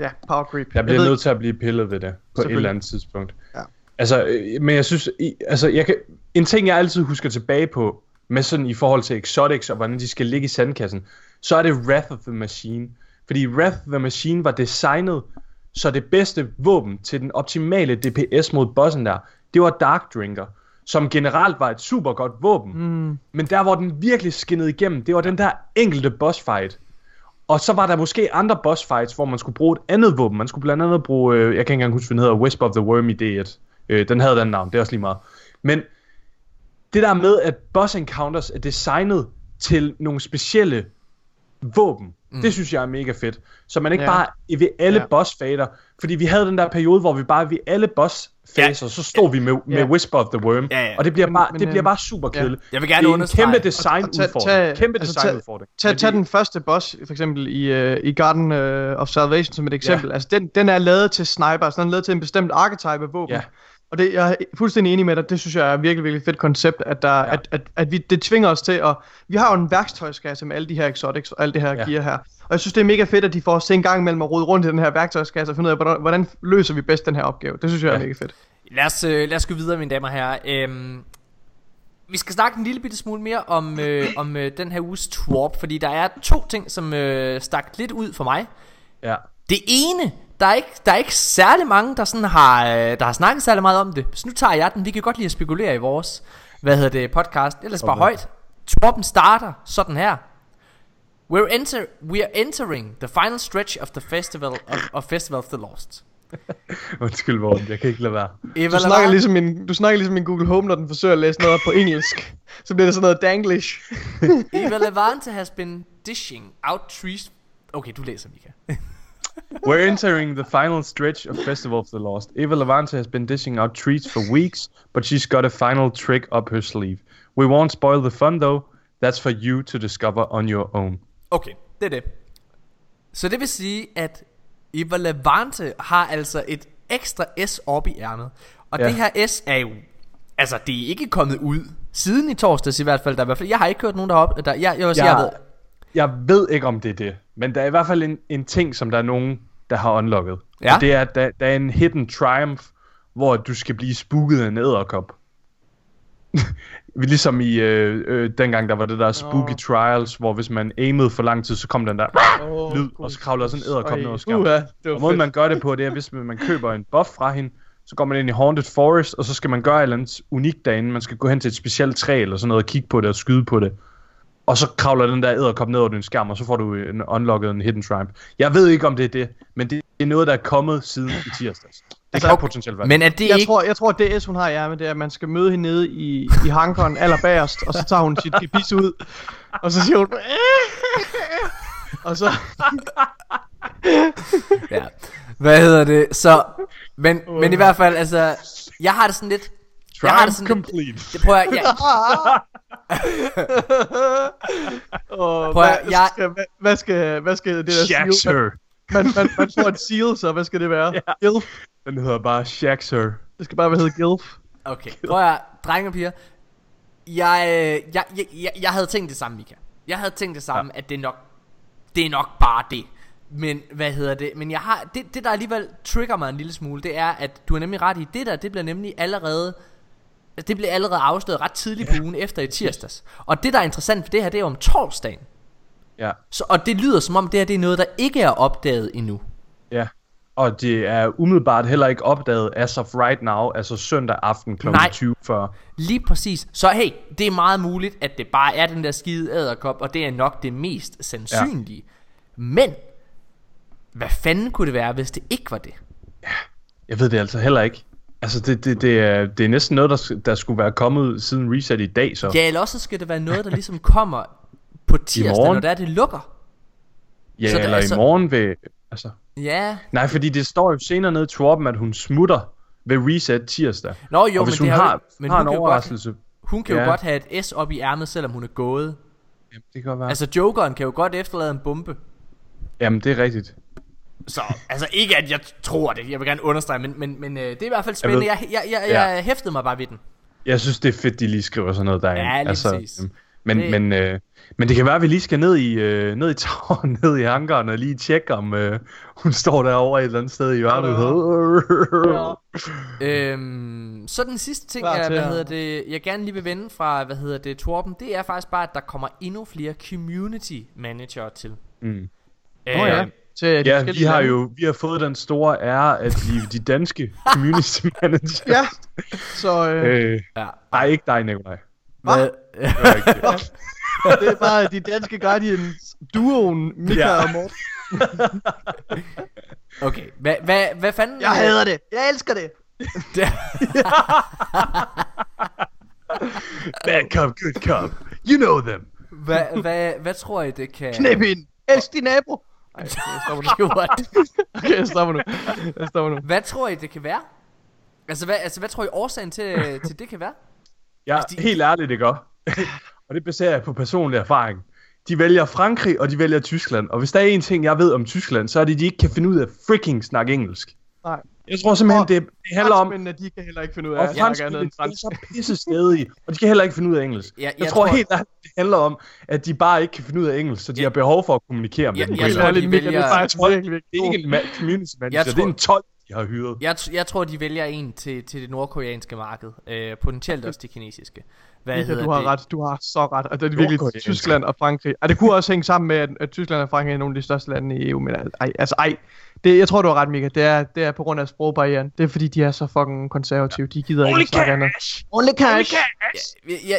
ja, power creep. Jeg bliver ved nødt til at blive pillet ved det på et eller andet tidspunkt. Ja. Altså, øh, men jeg synes, altså, jeg kan, en ting jeg altid husker tilbage på, med sådan i forhold til Exotics og hvordan de skal ligge i sandkassen, så er det Wrath of the Machine. Fordi Wrath of the Machine var designet, så det bedste våben til den optimale DPS mod bossen der, det var Dark Drinker, som generelt var et super godt våben. Mm, Men der hvor den virkelig skinnede igennem, det var den der enkelte boss fight. Og så var der måske andre boss fights, hvor man skulle bruge et andet våben. Man skulle blandt andet bruge, øh, jeg kan ikke engang huske, hvad den hedder, Wisp of the Worm i D1. Øh, den havde den navn, det er også lige meget. Men det der med, at boss encounters er designet til nogle specielle våben, mm. det synes jeg er mega fedt. Så man ikke Ja. bare ved alle Ja. boss fader. Fordi vi havde den der periode, hvor vi bare ved alle boss faser, så stod vi med, med Ja. Wisp of the Worm. Ja, ja. Og det bliver bare, men, det bliver øhm, bare super kedeligt. Jeg vil gerne det er en understrege- kæmpe tag- designudfordring. tag- Kæmpe altså, tag- designudfordring. Tag, tag det- den første boss, for eksempel i, øh, i Garden øh, of Salvation som et eksempel. Ja. Altså, den, den er lavet til snipers, den er lavet til en bestemt archetype af våben. Ja. Og det, jeg er fuldstændig enig med dig, det synes jeg er virkelig, virkelig fedt koncept, at, der, ja. at, at, at vi, det tvinger os til at... Vi har jo en værktøjskasse med alle de her exotics og alt det her Ja. gear her. Og jeg synes, det er mega fedt, at de får os til en gang imellem at rode rundt i den her værktøjskasse og finde ud af, hvordan, hvordan løser vi bedst den her opgave. Det synes jeg er Ja. mega fedt. Lad os, øh, lad os gå videre, mine damer og herrer. Øhm, vi skal snakke en lille bitte smule mere om, øh, om øh, den her uges twerp, fordi der er to ting, som øh, stak lidt ud for mig. Ja. Det ene, der er ikke, der er ikke særlig mange, der, sådan har, øh, der har snakket særlig meget om det. Så nu tager jeg den. Vi kan godt lide at spekulere i vores hvad hedder det, podcast. Ellers bare Okay. højt. Twerpen starter sådan her. We're enter, we are entering the final stretch of the festival of, of Festival of the Lost. Undskyld, Morten, jeg kan ikke lade være. Eva Du snakker, ligesom min, du snakker ligesom min Google Home, når den forsøger at læse noget op på engelsk. Så bliver det sådan noget danglish. Eva Levante has been dishing out trees. Okay, du læser, Mika. We're entering the final stretch of Festival of the Lost. Eva Levante has been dishing out treats for weeks, but she's got a final trick up her sleeve. We won't spoil the fun though. That's for you to discover on your own. Okay, det er det. Så det vil sige, at Eva Levante har altså et ekstra S op i ærmet. Og Ja. det her S er jo... Altså, det er ikke kommet ud siden i torsdags i hvert fald. Der er i hvert fald jeg har ikke hørt nogen deroppe. Der, jeg, jeg, jeg, jeg ved, jeg ved ikke, om det er det. Men der er i hvert fald en, en ting, som der er nogen, der har unlocket. Ja. Og det er, at der, der er en hidden triumph, hvor du skal blive spooket af en æderkop. ligesom i øh, øh, dengang, der var det der spooky Nå. trials, hvor hvis man aimede for lang tid, så kom den der Oh, lyd, og så kravler sådan en æderkop ned over skærmen. Det var Og måden man gør det på, det er, hvis man man køber en buff fra hende, så går man ind i Haunted Forest, og så skal man gøre et eller andet unikt derinde. Man skal gå hen til et specielt træ eller sådan noget, og kigge på det og skyde på det. Og så kravler den der æderkop ned over din skærm, og så får du en unlocket en hidden triumph. Jeg ved ikke, om det er det, men det er noget, der er kommet siden i tirsdags. Det Altså, kan potentielt være. men er det Jeg ikke... tror, jeg tror, at det S, hun har i ærmet, det er, at man skal møde hende nede i, i hankeren allerbagerst, og så tager hun sit pipis ud, og så siger hun... og så... Ja. Hvad hedder det? Så... Men, men i hvert fald, altså... Jeg har det sådan lidt... Jeg har det Triumph sådan complete. Det prøver jeg... jeg Og Prøv hvad, at- jeg- skal, hvad, hvad, skal, hvad skal det der Shax seal? Man, man, man får et seal, så hvad skal det være? Ja. Gilf. Den hedder bare Shax her. Det skal bare være hedder Gilf. Okay, prøv at drenge og piger. Jeg, øh, jeg, jeg, jeg, jeg havde tænkt det samme, Mika. Jeg havde tænkt det samme, ja. at det er nok, det er nok bare det. Men hvad hedder det? Men jeg har, det, det der alligevel trigger mig en lille smule, det er, at du er nemlig ret i, det der, det bliver nemlig allerede, det bliver allerede afsløret ret tidligt på ugen efter i tirsdags. Og det der er interessant for det her, det er om torsdagen. Ja. Så, og det lyder som om det her, det er noget, der ikke er opdaget endnu. Ja. Og det er umiddelbart heller ikke opdaget as of right now, altså søndag aften kl. 20.40. Lige præcis. Så hey, det er meget muligt, at det bare er den der skide æderkop, og det er nok det mest sandsynlige. Ja. Men, hvad fanden kunne det være, hvis det ikke var det? Jeg ved det altså heller ikke. Altså, det, det, det, er, det er næsten noget, der, der skulle være kommet siden reset i dag, så. Ja, eller også skal det være noget, der ligesom kommer på tirsdag, når det er, det lukker. Ja, så det er eller altså- i morgen ved... Altså, Ja. nej, fordi det står jo senere nede i Twarpen, at hun smutter ved reset tirsdag. Nå jo, men hun det har, har, jo- men har hun en kan, jo godt, overraskelse... hun kan jo Ja. godt have et S op i ærmet, selvom hun er gået. Jamen, det kan godt være. Altså, Jokeren kan jo godt efterlade en bombe. Jamen, det er rigtigt. Så altså ikke at jeg tror det, jeg vil gerne understrege, men, men, men øh, det er i hvert fald spændende. Jeg, jeg, jeg, jeg, Ja. jeg hæftede mig bare ved den. Jeg synes, det er fedt, de lige skriver sådan noget derinde. Ja, lige præcis. øhm, Men, Det- men, øh, men det kan være, at vi lige skal ned i, øh, ned i tårn, ned i hangaren og lige tjekke, om øh, hun står derovre et eller andet sted i hjørnet. Øhm, så den sidste ting, jeg, hvad hedder det, jeg gerne lige vil vende fra, hvad hedder det, Torben, det er faktisk bare, at der kommer endnu flere community manager til. Mm. Åh oh, ja. Til de Ja, vi har lande. jo vi har fået den store ære at blive de danske community manager. Ja, så øh, Øh, Ja. nej, ikke dig, Nikolaj. Hvad? Ikke det. det er bare de danske Guardians, duoen, Mika Ja. ja. og Morten. Okay, hvad, hvad, hvad fanden? Jeg hader det. Jeg elsker det. Bad cop, good cop. You know them. hvad, hvad, hvad tror I, det kan... Knæp ind. Elsk din nabo. Ej, okay, jeg stopper nu. Gjort. Okay, jeg stopper nu. Jeg stopper nu. Hvad tror I, det kan være? Altså, hvad, altså, hvad tror I årsagen til, til det kan være? Ja, Altså, de- helt ærligt, det gør. og det baserer jeg på personlig erfaring. De vælger Frankrig, og de vælger Tyskland. Og hvis der er en ting, jeg ved om Tyskland, så er det, at de ikke kan finde ud af freaking snakke engelsk. Nej. Jeg tror simpelthen, Og det, det handler om, Franskmændene, de kan heller ikke finde ud af og at snakke andet franskmændene er fransk. så pisse stedige, og de kan heller ikke finde ud af engelsk. Ja, jeg, jeg tror, tror- helt ærligt, det handler om, at de bare ikke kan finde ud af engelsk, så de Ja. har behov for at kommunikere med Ja, dem. jeg Helt tror, de vælger- er Jeg tror- det er ikke en community manager, Jeg det er tror- en 12, de har hyret. Jeg, jeg tror, de vælger en til, til det nordkoreanske marked. Øh, potentielt også det kinesiske. Hvad Mika, hedder du har det? ret. Du har så ret. Og det er virkelig. Tyskland og Frankrig. Og det kunne også hænge sammen med, at, at Tyskland og Frankrig er nogle af de største lande i EU. Men ej, altså ej. Det, jeg tror, du har ret, Mika. Det er, det er på grund af sprogbarrieren. Det er fordi, de er så fucking konservative. De gider ikke at snakke andet. Only cash! Ja, ja,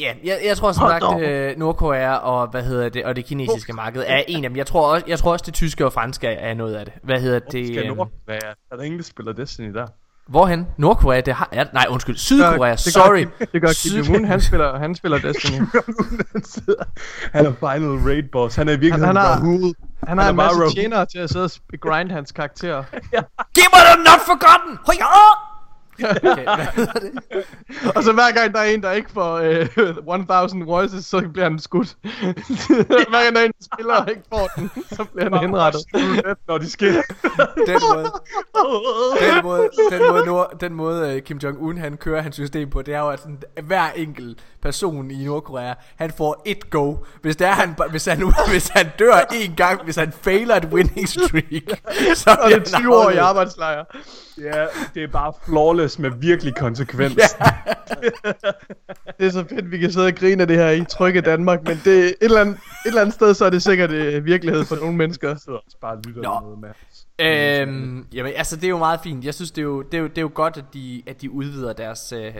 ja, ja jeg, tror som sagt, øh, Nordkorea og hvad hedder det og det kinesiske marked er en af dem. Jeg tror også, jeg tror også det tyske og franske er noget af det. Hvad hedder Det, det? skal øhm, Nordkorea. Er der ingen, der spiller Destiny der? hvorhen? Nordkorea, det har er, nej, undskyld, Sydkorea. det gør, sorry. Kim- Det gør Kim Jong-un. Han spiller, han spiller Destiny. han, han er final raid boss. Han er i Han, virkeligheden han, har, bare Hul. Han har er en masse tjenere til at sidde og grind hans karakter. Giv mig the not forgotten! Høj, Okay? Og så hver gang der er en, der ikke får øh, 1000 voices, så bliver han skudt. hver gang der er en, der spiller og ikke får den, så bliver han henrettet. Når de sker. Den måde, den måde, den måde, Nord, den måde øh, Kim Jong-un han kører hans system på, det er jo, at sådan, hver enkelt person i Nordkorea, han får et go. Hvis, det er, han, hvis, han, hvis han dør en gang, hvis han failer et winning streak, så Og det er 20 år i arbejdslejr. Ja, det er bare flawless med virkelig konsekvens. Ja. Det er så fedt, vi kan sidde og grine af det her i trygge Danmark, men det et eller andet, et eller andet sted, så er det sikkert øh, virkelighed for nogle mennesker. Jeg sidder også bare og lytter Nå. noget med. Øhm, jamen, altså det er jo meget fint. Jeg synes det er jo, det er jo, det er jo godt at de, at de udvider deres øh,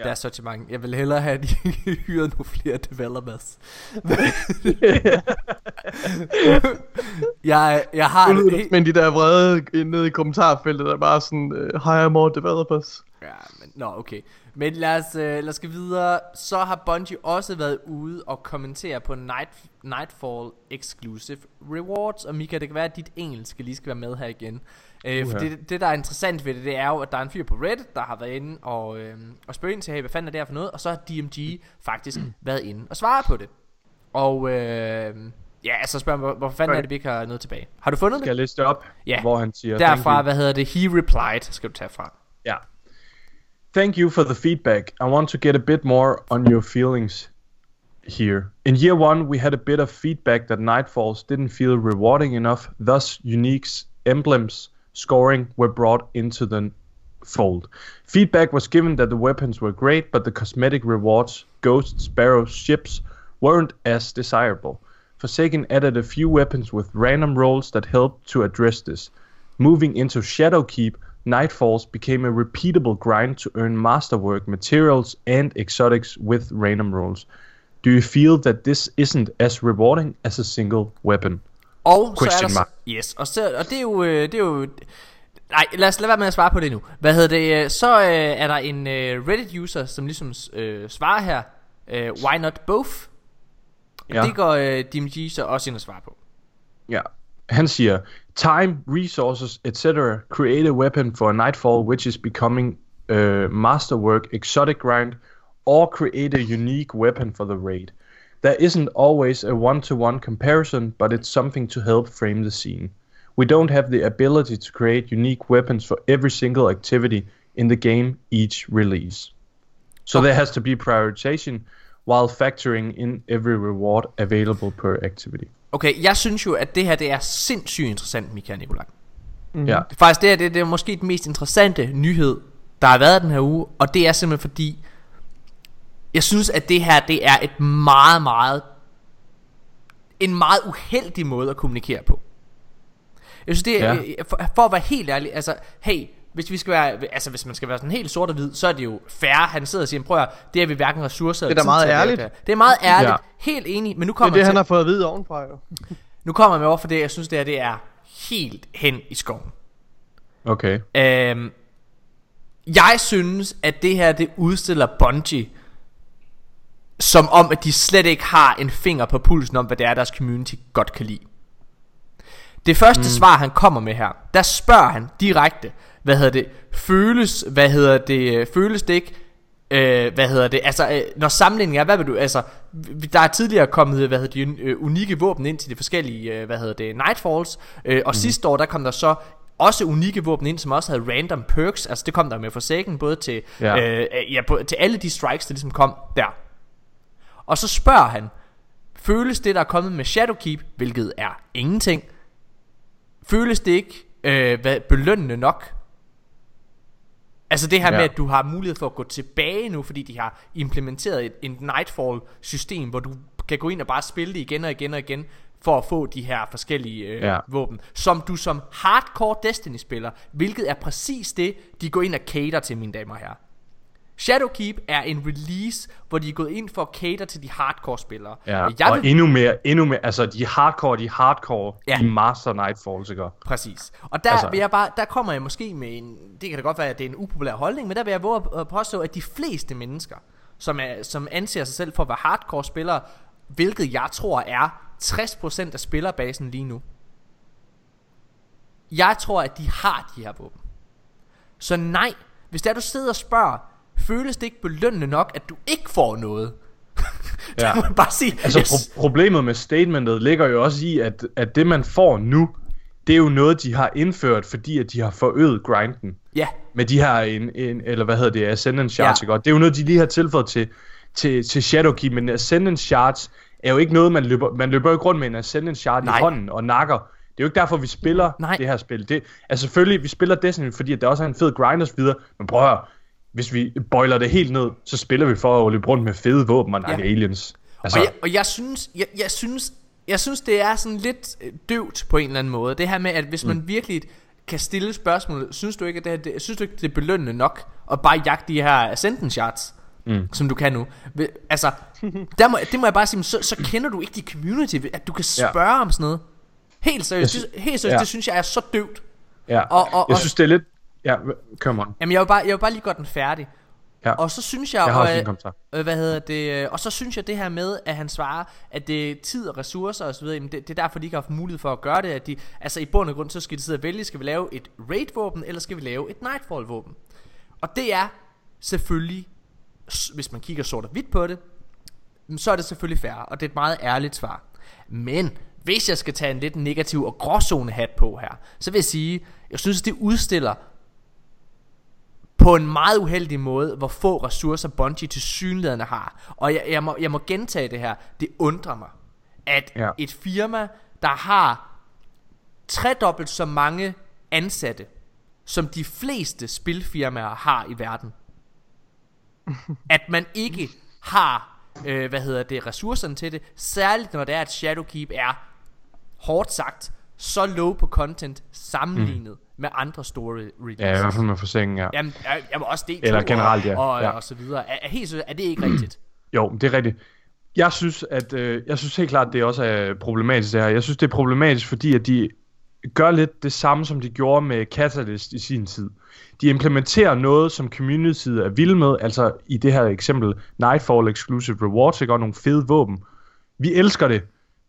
Ja. deres sortiment. Jeg vil hellere have at de hyrer nogle flere developers. jeg, jeg har lyder det, men de der vrede nede i kommentarfeltet, der er bare sådan, uh, hire more developers. Ja, men, nå, okay. Men lad os, øh, lad os gå videre. Så har Bungie også været ude og kommentere på Night, Nightfall Exclusive Rewards. Og Mika, det kan være, at dit engelske lige skal være med her igen. Øh, for det, det, der er interessant ved det, det er jo, at der er en fyr på Reddit, der har været inde og, øh, og spørge ind til, hey, hvad fanden er det her for noget? Og så har DMG faktisk været inde og svare på det. Og øh, ja, altså spørger hvor, hvor fanden er det, vi ikke har noget tilbage? Har du fundet Skal det? jeg læse det op, Ja. hvor han siger... "Thank Derfra, you." hvad hedder det? He replied, skal du tage fra. Yeah. Thank you for the feedback. I want to get a bit more on your feelings here. In year one, we had a bit of feedback that Nightfalls didn't feel rewarding enough, thus, Unique's emblems scoring were brought into the fold. Feedback was given that the weapons were great, but the cosmetic rewards, ghosts, sparrows, ships, weren't as desirable. Forsaken added a few weapons with random rolls that helped to address this. Moving into Shadowkeep, Nightfalls became a repeatable grind to earn masterwork materials and exotics with random rolls. Do you feel that this isn't as rewarding as a single weapon? Og så er Question der, mark. yes, og, så, og det er jo, øh, det er jo, nej, lad os lade være med at svare på det nu. Hvad hedder det, øh, så øh, er der en øh, Reddit-user, som ligesom øh, svarer her, øh, why not both? Ja. Det går øh, DMG så også ind og svarer på. Ja. Han siger, time, resources, etc. create a weapon for a Nightfall which is becoming uh, masterwork exotic grind or create a unique weapon for the raid. There isn't always a one-to-one comparison, but it's something to help frame the scene. We don't have the ability to create unique weapons for every single activity in the game each release. So okay. there has to be prioritization while factoring in every reward available per activity. Okay, jeg synes jo, at det her det er sindssygt interessant, Mikael Nikolaj. Mm. Ja. Faktisk det, her, det, det er måske den mest interessante nyhed, der har været den her uge, og det er simpelthen fordi, jeg synes, at det her det er et meget, meget, en meget uheldig måde at kommunikere på. Jeg synes, det er, ja. for, for at være helt ærlig, altså, hey, hvis vi skal være, altså hvis man skal være sådan helt sort og hvid, så er det jo færre. Han sidder og siger, prøv at det er vi hverken ressourcer Det er da meget ærligt. Det, det er meget ærligt, ja. helt enig, men nu kommer Det er det, han har fået at vide ovenfra jo. nu kommer jeg med over for det, jeg synes det her, det er helt hen i skoven. Okay. Øhm, jeg synes, at det her, det udstiller Bungie som om, at de slet ikke har en finger på pulsen om, hvad det er, deres community godt kan lide. Det første mm. svar, han kommer med her, der spørger han direkte, hvad hedder det, føles, hvad hedder det, føles det ikke, øh, hvad hedder det, altså, øh, når sammenligningen er, hvad vil du, altså, der er tidligere kommet, hvad hedder det, øh, unikke våben ind til de forskellige, øh, hvad hedder det, Nightfalls, øh, og mm. sidste år, der kom der så også unikke våben ind, som også havde random perks, altså det kom der med Forsaken, både til, ja. Øh, ja, til alle de strikes, der ligesom kom der. Og så spørger han, føles det, der er kommet med Shadowkeep, hvilket er ingenting, føles det ikke øh, hvad, belønnende nok? Altså det her ja. med, at du har mulighed for at gå tilbage nu, fordi de har implementeret et, et Nightfall-system, hvor du kan gå ind og bare spille det igen og igen og igen, for at få de her forskellige øh, ja. våben, som du som hardcore Destiny-spiller, hvilket er præcis det, de går ind og cater til, mine damer og herrer. Shadowkeep er en release, hvor de er gået ind for at cater til de hardcore spillere. Ja, jeg og vil... endnu mere, endnu mere, altså de hardcore, de hardcore, ja. de Master Nightfalls, ikke? Præcis. Og der altså... vil jeg bare, der kommer jeg måske med en, det kan da godt være, at det er en upopulær holdning, men der vil jeg våge at påstå, at de fleste mennesker, som, er, som anser sig selv for at være hardcore spillere, hvilket jeg tror er 60% af spillerbasen lige nu. Jeg tror, at de har de her våben. Så nej, hvis der du sidder og spørger, føles det ikke belønnende nok, at du ikke får noget? ja. må bare sige. Altså yes. pro- problemet med statementet ligger jo også i, at, at det man får nu, det er jo noget, de har indført, fordi at de har forøget grinden. Ja. Med de her, en, en, eller hvad hedder det, Ascendant Shards, ja. Det er jo noget, de lige har tilføjet til, til, til Shadowkeep, men Ascendant Shards er jo ikke noget, man løber, man løber ikke rundt med en Ascendant Shard Nej. i hånden og nakker. Det er jo ikke derfor, vi spiller Nej. det her spil. Det, altså selvfølgelig, vi spiller Destiny, fordi at det også er en fed grind og så videre, men prøv at høre, hvis vi boiler det helt ned, så spiller vi for at løbe rundt med fede våben og ja. aliens. Altså. Og, jeg, og jeg synes, jeg, jeg synes, jeg synes det er sådan lidt øh, døvt på en eller anden måde. Det her med, at hvis man mm. virkelig kan stille spørgsmål, synes du ikke, at det, her, det, synes du ikke, det er belønnende nok at bare jagte de her ascendant shots? Mm. Som du kan nu Altså der må, Det må jeg bare sige så, så kender du ikke de community At du kan spørge ja. om sådan noget Helt seriøst, det, helt seriøst ja. det synes jeg er så døvt Ja, og, og, jeg synes det er lidt Ja, come on. Jamen jeg vil bare, jeg vil bare lige gøre den færdig. Ja. Og så synes jeg, jeg har også og, øh, hvad hedder det, øh, og så synes jeg det her med, at han svarer, at det er tid og ressourcer og så videre, det, det er derfor, de ikke har haft mulighed for at gøre det, at de, altså i bund og grund, så skal de sidde og vælge, skal vi lave et raid-våben, eller skal vi lave et nightfall-våben? Og det er selvfølgelig, hvis man kigger sort og hvidt på det, så er det selvfølgelig fair, og det er et meget ærligt svar. Men hvis jeg skal tage en lidt negativ og gråzone hat på her, så vil jeg sige, jeg synes, det udstiller på en meget uheldig måde, hvor få ressourcer Bungie til synligheden har. Og jeg, jeg, må, jeg må gentage det her. Det undrer mig, at ja. et firma, der har tredobbelt så mange ansatte, som de fleste spilfirmaer har i verden, at man ikke har, øh, hvad hedder det, ressourcerne til det, særligt når det er, at Shadowkeep er, hårdt sagt, så low på content sammenlignet mm med andre store releases. Ja, i hvert fald med forsikring, ja. Jamen, jamen også det. Eller generelt, ja. Og, ja. og så videre. Er, er, helt, er det ikke rigtigt? Jo, det er rigtigt. Jeg synes, at øh, jeg synes helt klart, at det også er problematisk det her. Jeg synes, det er problematisk, fordi at de gør lidt det samme, som de gjorde med Catalyst i sin tid. De implementerer noget, som community er vild med, altså i det her eksempel Nightfall Exclusive Rewards, ikke? og nogle fede våben. Vi elsker det,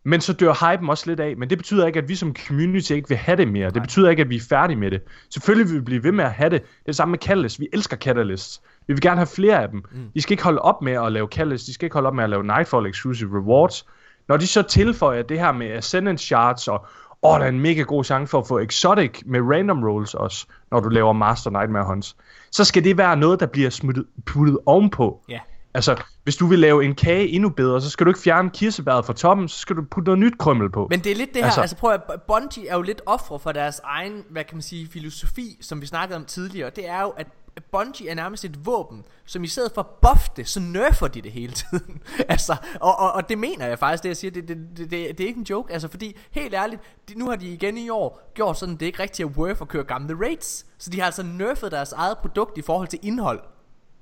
men så dør hypen også lidt af, men det betyder ikke, at vi som community ikke vil have det mere. Nej. Det betyder ikke, at vi er færdige med det. Selvfølgelig vil vi blive ved med at have det. Det er det samme med Catalyst. Vi elsker Catalyst. Vi vil gerne have flere af dem. Mm. De skal ikke holde op med at lave Catalyst. De skal ikke holde op med at lave Nightfall Exclusive Rewards. Når de så tilføjer det her med Ascendant Shards og, åh, der er en mega god chance for at få exotic med random rolls også, når du laver Master Nightmare Hunts, så skal det være noget, der bliver smuttet, puttet ovenpå. Ja. Altså, hvis du vil lave en kage endnu bedre, så skal du ikke fjerne kirsebæret fra toppen, så skal du putte noget nyt krømmel på. Men det er lidt det her, altså, altså prøv at Bungie er jo lidt ofre for deres egen, hvad kan man sige, filosofi, som vi snakkede om tidligere. Det er jo, at Bungie er nærmest et våben, som i stedet for buff det, så nerfer de det hele tiden. altså, og, og, og det mener jeg faktisk, det jeg siger, det, det, det, det, det er ikke en joke, altså fordi, helt ærligt, de, nu har de igen i år gjort sådan, det er ikke rigtig er worth at køre gamle raids, så de har altså nerfet deres eget produkt i forhold til indhold.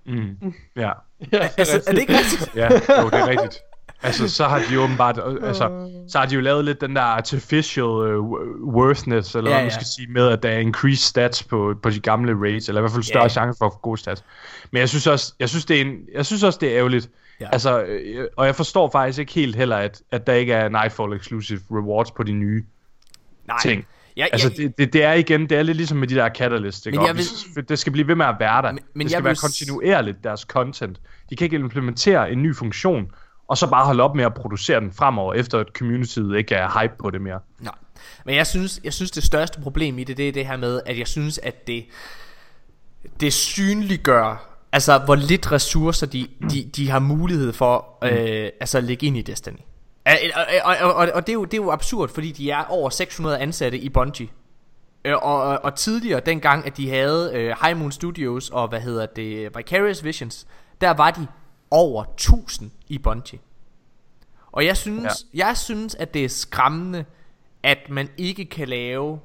Mm. Ja. Ja, Altså, er det ikke rigtigt? Ja, jo, det er rigtigt. Altså, så har de jo åbenbart, altså, så har de jo lavet lidt den der artificial uh, worthness, eller Ja, hvad man ja. skal sige, med at der er increased stats på, på de gamle raids, eller i hvert fald større Ja. chance for at få gode stats. Men jeg synes også, jeg synes, det er, en, jeg synes også, det er ærgerligt. Ja. Ja. Altså, øh, og jeg forstår faktisk ikke helt heller, at, at der ikke er Nightfall exclusive rewards på de nye Nej. ting. Ja, Altså, ja, det, det, det er igen, det er lidt ligesom med de der catalyst, ikke? Vil- Det skal blive ved med at være der. Men- men det skal være vil kontinuerligt, deres content. De kan ikke implementere en ny funktion, og så bare holde op med at producere den fremover, efter at communityet ikke er hype på det mere. Nej. Men jeg synes, jeg synes det største problem i det, det er det her med, at jeg synes, at det, det synliggør, altså hvor lidt ressourcer de, de, de har mulighed for øh, altså at lægge ind i Destiny. Og, og, og, og, og det, er jo, det er jo absurd, fordi de er over 600 ansatte i Bungie. Øh, og, og, og tidligere, dengang at de havde øh, High Moon Studios og hvad hedder det, Vicarious Visions, der var de over 1000 i Bungie. Og jeg synes, ja. jeg synes, at det er skræmmende, at man ikke kan lave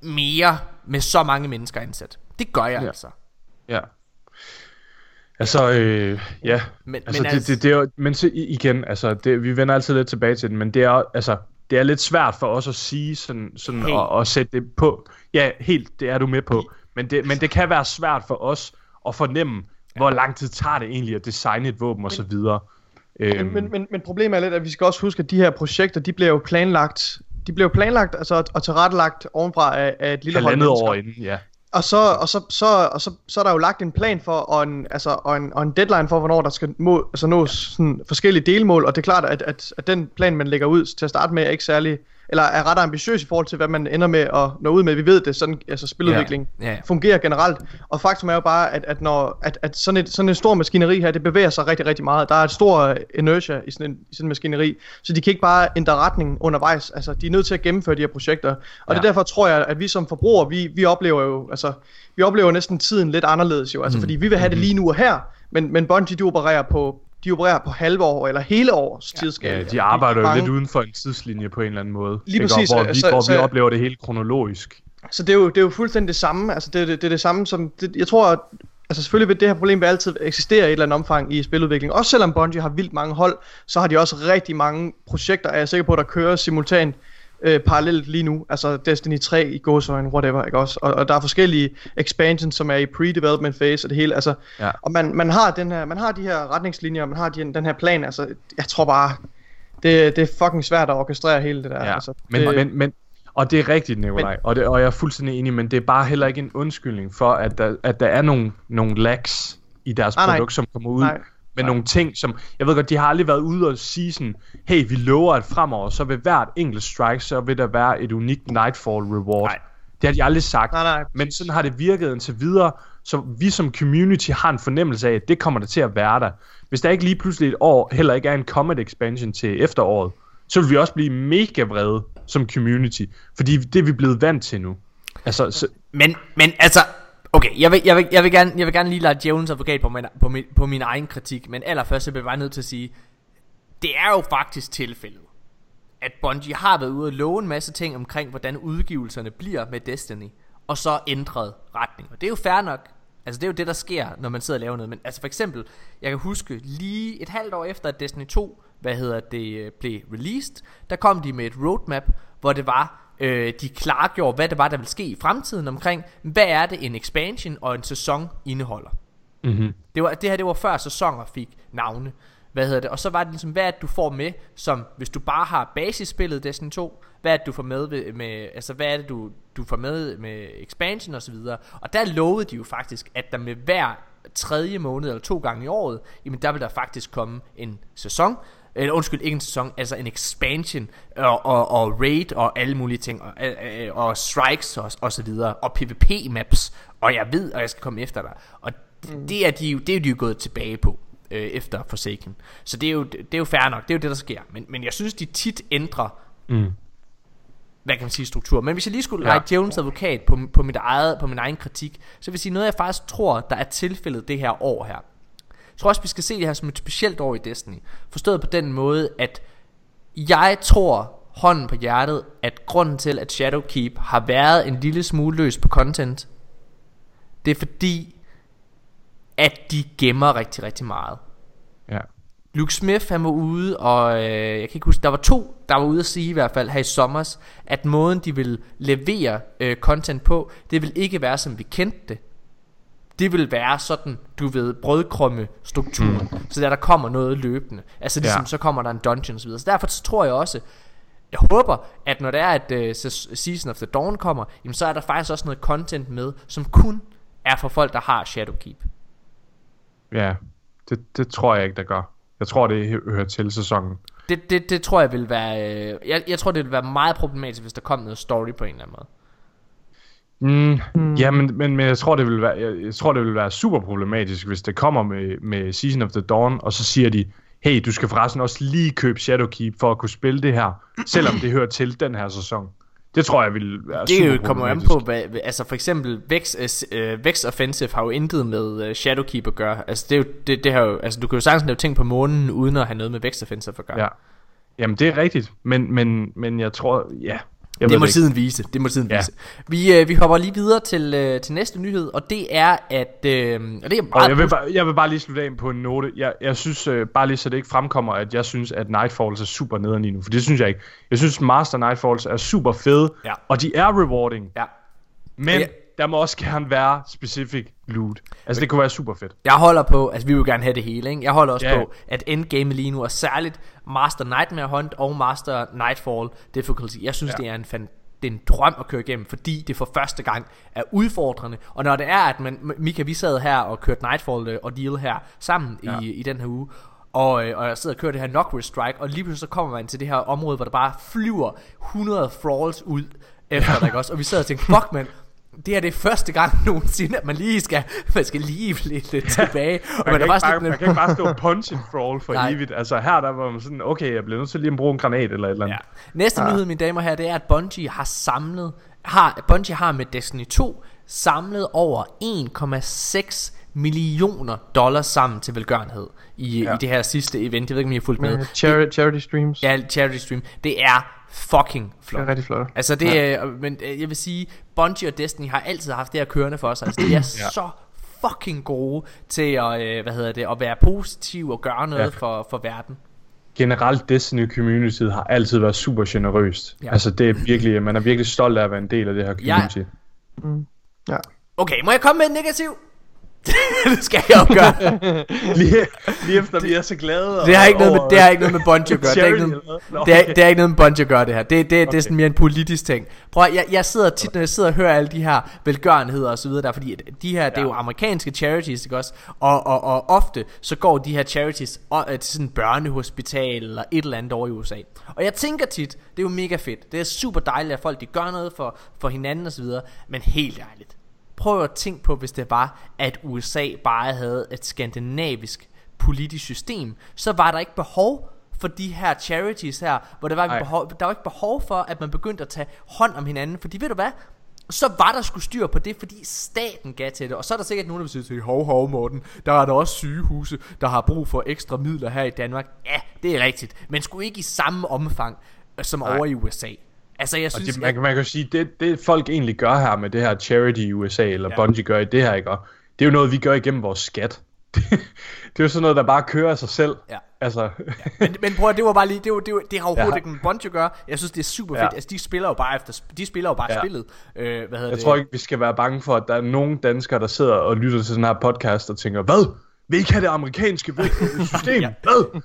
mere med så mange mennesker ansat. Det gør jeg. Ja. altså. Ja. Altså, øh, ja. Men- altså, men det, altså- det, det er jo, men så igen, altså, det, vi vender altid lidt tilbage til den, men det er, altså, det er lidt svært for os at sige sådan, sådan Helt. og, og sætte det på. Ja, helt, det er du med på. Men det, men det kan være svært for os at fornemme, ja. hvor lang tid tager det egentlig at designe et våben og så videre. Øhm, Men, men, men, men problemet er lidt, at vi skal også huske, at de her projekter, de bliver jo planlagt, de bliver jo planlagt altså, og tilrettelagt ovenfra af, af et lille hold mennesker. år inden, ja. Og så, og, så, så, og så, så er der jo lagt en plan for, og en, altså, og en, og en deadline for, hvornår der skal må, altså nås sådan forskellige delmål, og det er klart, at, at, at den plan, man lægger ud til at starte med, er ikke særlig, eller er ret ambitiøs i forhold til, hvad man ender med at nå ud med. Vi ved det, sådan, altså spiludvikling Ja, ja. fungerer generelt, og faktum er jo bare, at, at, når, at, at sådan, et, sådan en stor maskineri her, det bevæger sig rigtig, rigtig meget. Der er et stor inertia i sådan en, i sådan en maskineri, så de kan ikke bare ændre retning undervejs. Altså, de er nødt til at gennemføre de her projekter. Og ja. det er derfor, tror jeg, at vi som forbrugere, vi, vi oplever jo, altså, vi oplever næsten tiden lidt anderledes jo. Altså, mm. fordi vi vil have det lige nu og her, men, men Bungie, de opererer på de opererer på halve år eller hele års ja. tidsskala. Ja, de arbejder jo Mange- lidt uden for en tidslinje på en eller anden måde. Lige ikke? præcis, Og Hvor vi, så- hvor vi så- oplever det helt kronologisk. Så det er jo, det er jo fuldstændig det samme. Altså det, er det, det er det samme som... Det, jeg tror, at altså selvfølgelig vil det her problem vil altid eksistere i et eller andet omfang i spiludvikling. Også selvom Bungie har vildt mange hold, så har de også rigtig mange projekter, er jeg sikker på, der kører simultant øh, parallelt lige nu. Altså Destiny 3 i gåsøjne, whatever, ikke også? Og, og der er forskellige expansions, som er i pre-development phase og det hele. Altså, Ja. Og man, man, har den her, man har de her retningslinjer, man har de, den her plan. Altså, jeg tror bare, det, det er fucking svært at orkestrere hele det der. Ja, altså, men, det, men, men, og det er rigtigt, Nikolaj, og, det, og jeg er fuldstændig enig, men det er bare heller ikke en undskyldning for, at der, at der er nogle, nogle lags i deres Nej, nej. produkt, som kommer ud Nej. Med nogle ting, som, jeg ved godt, de har aldrig været ude og sige sådan, hey, vi lover, at fremover, så vil hvert enkelt strike, så vil der være et unikt Nightfall reward. Nej. Det har de aldrig sagt. Nej, nej, Men sådan har det virket indtil videre, så vi som community har en fornemmelse af, at det kommer der til at være der. Hvis der ikke lige pludselig et år heller ikke er en Comet expansion til efteråret, så vil vi også blive mega vrede som community, fordi det er vi blevet vant til nu. Altså, så, Men, men altså, okay, jeg vil, jeg vil, jeg vil, gerne, jeg vil gerne lige lade djævelens advokat på min, på, min, på min egen kritik, men allerførst så bliver jeg bare nødt til at sige, det er jo faktisk tilfældet, at Bungie har været ude og love en masse ting omkring, hvordan udgivelserne bliver med Destiny, og så ændret retning. Og det er jo fair nok. Altså det er jo det, der sker, når man sidder og laver noget. Men altså for eksempel, jeg kan huske lige et halvt år efter, at Destiny 2, hvad hedder det, blev released, der kom de med et roadmap, hvor det var, øh, de klargjorde, hvad det var, der ville ske i fremtiden omkring, hvad er det en expansion og en sæson indeholder. mm-hmm. Det, var, det her det var før sæsoner fik navne. Hvad hedder det? Og så var det ligesom, hvad er det, du får med, som hvis du bare har basisspillet Destiny 2, hvad er det, du får med, ved, med altså hvad er det, du, du får med med expansion og så videre. Og der lovede de jo faktisk, at der med hver tredje måned eller to gange i året, jamen der vil der faktisk komme en sæson, eller undskyld, ikke en sæson, altså en expansion, og, og, og raid, og alle mulige ting, og, og, og strikes, og, og så videre, og PvP maps, og jeg ved, og jeg skal komme efter dig, og mm. det, er de, jo, det er de jo gået tilbage på, øh, efter Forsaken, så det er, jo, det er jo fair nok, det er jo det, der sker, men, men jeg synes, de tit ændrer, mm hvad kan man sige, struktur. Men hvis jeg lige skulle ja. lege Jones advokat på, på, mit eget, på min egen kritik, så vil jeg sige noget, jeg faktisk tror, der er tilfældet det her år her. Jeg tror også, vi skal se det her som et specielt år i Destiny. Forstået på den måde, at jeg tror hånden på hjertet, at grunden til, at Shadowkeep har været en lille smule løs på content, det er fordi, at de gemmer rigtig, rigtig meget. Ja. Luke Smith han var ude Og øh, jeg kan ikke huske Der var to der var ude at sige i hvert fald Her i sommers At måden de vil levere øh, content på Det vil ikke være som vi kendte det Det vil være sådan Du ved brødkrumme strukturen mm. Så der der kommer noget løbende Altså ligesom ja. så kommer der en dungeon og så derfor så tror jeg også jeg håber, at når det er, at uh, Season of the Dawn kommer, jamen så er der faktisk også noget content med, som kun er for folk, der har Shadowkeep. Ja, det, det tror jeg ikke, der gør. Jeg tror, det hører til sæsonen. Det, det, det tror jeg vil være... Øh, jeg, jeg tror, det vil være meget problematisk, hvis der kom noget story på en eller anden måde. Mm, mm. Ja, men, men, men jeg tror det vil være jeg, jeg tror det vil være super problematisk hvis det kommer med med Season of the Dawn og så siger de hey du skal forresten også lige købe Shadowkeep for at kunne spille det her selvom det hører til den her sæson. Det tror jeg vil være Det jo kommer an på, hvad, altså for eksempel Vex, uh, Vex Offensive har jo intet med uh, Shadowkeep at gøre. Altså det, er jo, det, det har jo, altså du kan jo sagtens lave ting på månen, uden at have noget med Vex Offensive at gøre. Ja. Jamen det er rigtigt, men, men, men jeg tror, ja, jeg det må tiden vise. Det må tiden ja. vise. Vi, øh, vi hopper lige videre til, øh, til næste nyhed, og det er at øh, og det er meget og jeg, vil bare, jeg vil bare lige slutte af på en note. Jeg, jeg synes øh, bare lige så det ikke fremkommer, at jeg synes at Nightfalls er super nederen lige nu, for det synes jeg ikke. Jeg synes Master Nightfalls er super fede, ja. og de er rewarding. Ja. Men ja der må også gerne være specific loot. Altså det kunne være super fedt. Jeg holder på, altså vi vil gerne have det hele, ikke? Jeg holder også ja. på, at endgame lige nu er særligt Master Nightmare Hunt og Master Nightfall difficulty. Jeg synes ja. det er en fan det er en drøm at køre igennem, fordi det for første gang er udfordrende. Og når det er, at man, Mika, vi sad her og kørte Nightfall øh, og Deal her sammen ja. i, i den her uge, og, øh, og jeg sidder og kører det her Knockwell Strike, og lige pludselig så kommer man til det her område, hvor der bare flyver 100 thralls ud efter ja. dig også. Og vi sad og tænkte, fuck man, det her det er første gang nogensinde, at man lige skal, man skal lige lidt, lidt tilbage. Og man, man, kan bare, bare, man kan ikke bare stå punch and crawl for Nej. evigt. Altså her der var man sådan, okay, jeg bliver nødt til lige at bruge en granat eller et eller andet. Ja. Næste ja. nyhed, mine damer her, det er, at Bungie har samlet, har, Bungie har med Destiny 2 samlet over 1,6 millioner dollars sammen til velgørenhed i, ja. i det her sidste event. Jeg ved ikke, om I har fulgt med. Charity, charity streams. Ja, charity stream. Det er fucking flot. Det er rigtig flot. Altså det ja. er, men øh, jeg vil sige, Bungie og Destiny har altid haft det her kørende for sig. Altså de er ja. så fucking gode til at, øh, hvad hedder det, at være positiv og gøre noget ja. for, for verden. Generelt Destiny community har altid været super generøst. Ja. Altså det er virkelig, man er virkelig stolt af at være en del af det her community. Ja. Mm. ja. Okay, må jeg komme med en negativ? det skal jeg jo gøre. lige, lige efter vi er så glade. Det har ikke noget med, det har ikke noget med Bungie at gøre. Det har ikke noget, det er, det er ikke noget med Bungie at gøre det her. Det, det, okay. det er sådan mere en politisk ting. Prøv jeg, jeg sidder tit, når jeg sidder og hører alle de her velgørenheder og så videre der, fordi de her, ja. det er jo amerikanske charities, ikke også? Og, og, og ofte så går de her charities til sådan børnehospital eller et eller andet over i USA. Og jeg tænker tit, det er jo mega fedt. Det er super dejligt, at folk de gør noget for, for hinanden og så videre. Men helt ærligt Prøv at tænke på, hvis det var, at USA bare havde et skandinavisk politisk system, så var der ikke behov for de her charities her, hvor der var, ikke behov, der var ikke behov for, at man begyndte at tage hånd om hinanden, fordi ved du hvad, så var der skulle styr på det, fordi staten gav til det. Og så er der sikkert nogen, der vil sige, hov, hov Morten, der er der også sygehuse, der har brug for ekstra midler her i Danmark. Ja, det er rigtigt, men skulle ikke i samme omfang som Nej. over i USA. Altså, jeg synes... det, man, man kan jo sige, det, det folk egentlig gør her med det her charity i USA, eller ja. Bungie gør i det her, ikke? Og det er jo noget, vi gør igennem vores skat. det er jo sådan noget, der bare kører af sig selv. Ja. Altså. ja. Men, men prøv at, det var bare lige, det, var, det, var, det har overhovedet ja. ikke med Bungie at gøre. Jeg synes, det er super fedt. Ja. Altså, de spiller jo bare efter, de spiller jo bare ja. spillet. Øh, hvad jeg det? tror ikke, vi skal være bange for, at der er nogen danskere, der sidder og lytter til sådan her podcast og tænker, hvad? Vil ikke have det amerikanske system. ja. Hvad?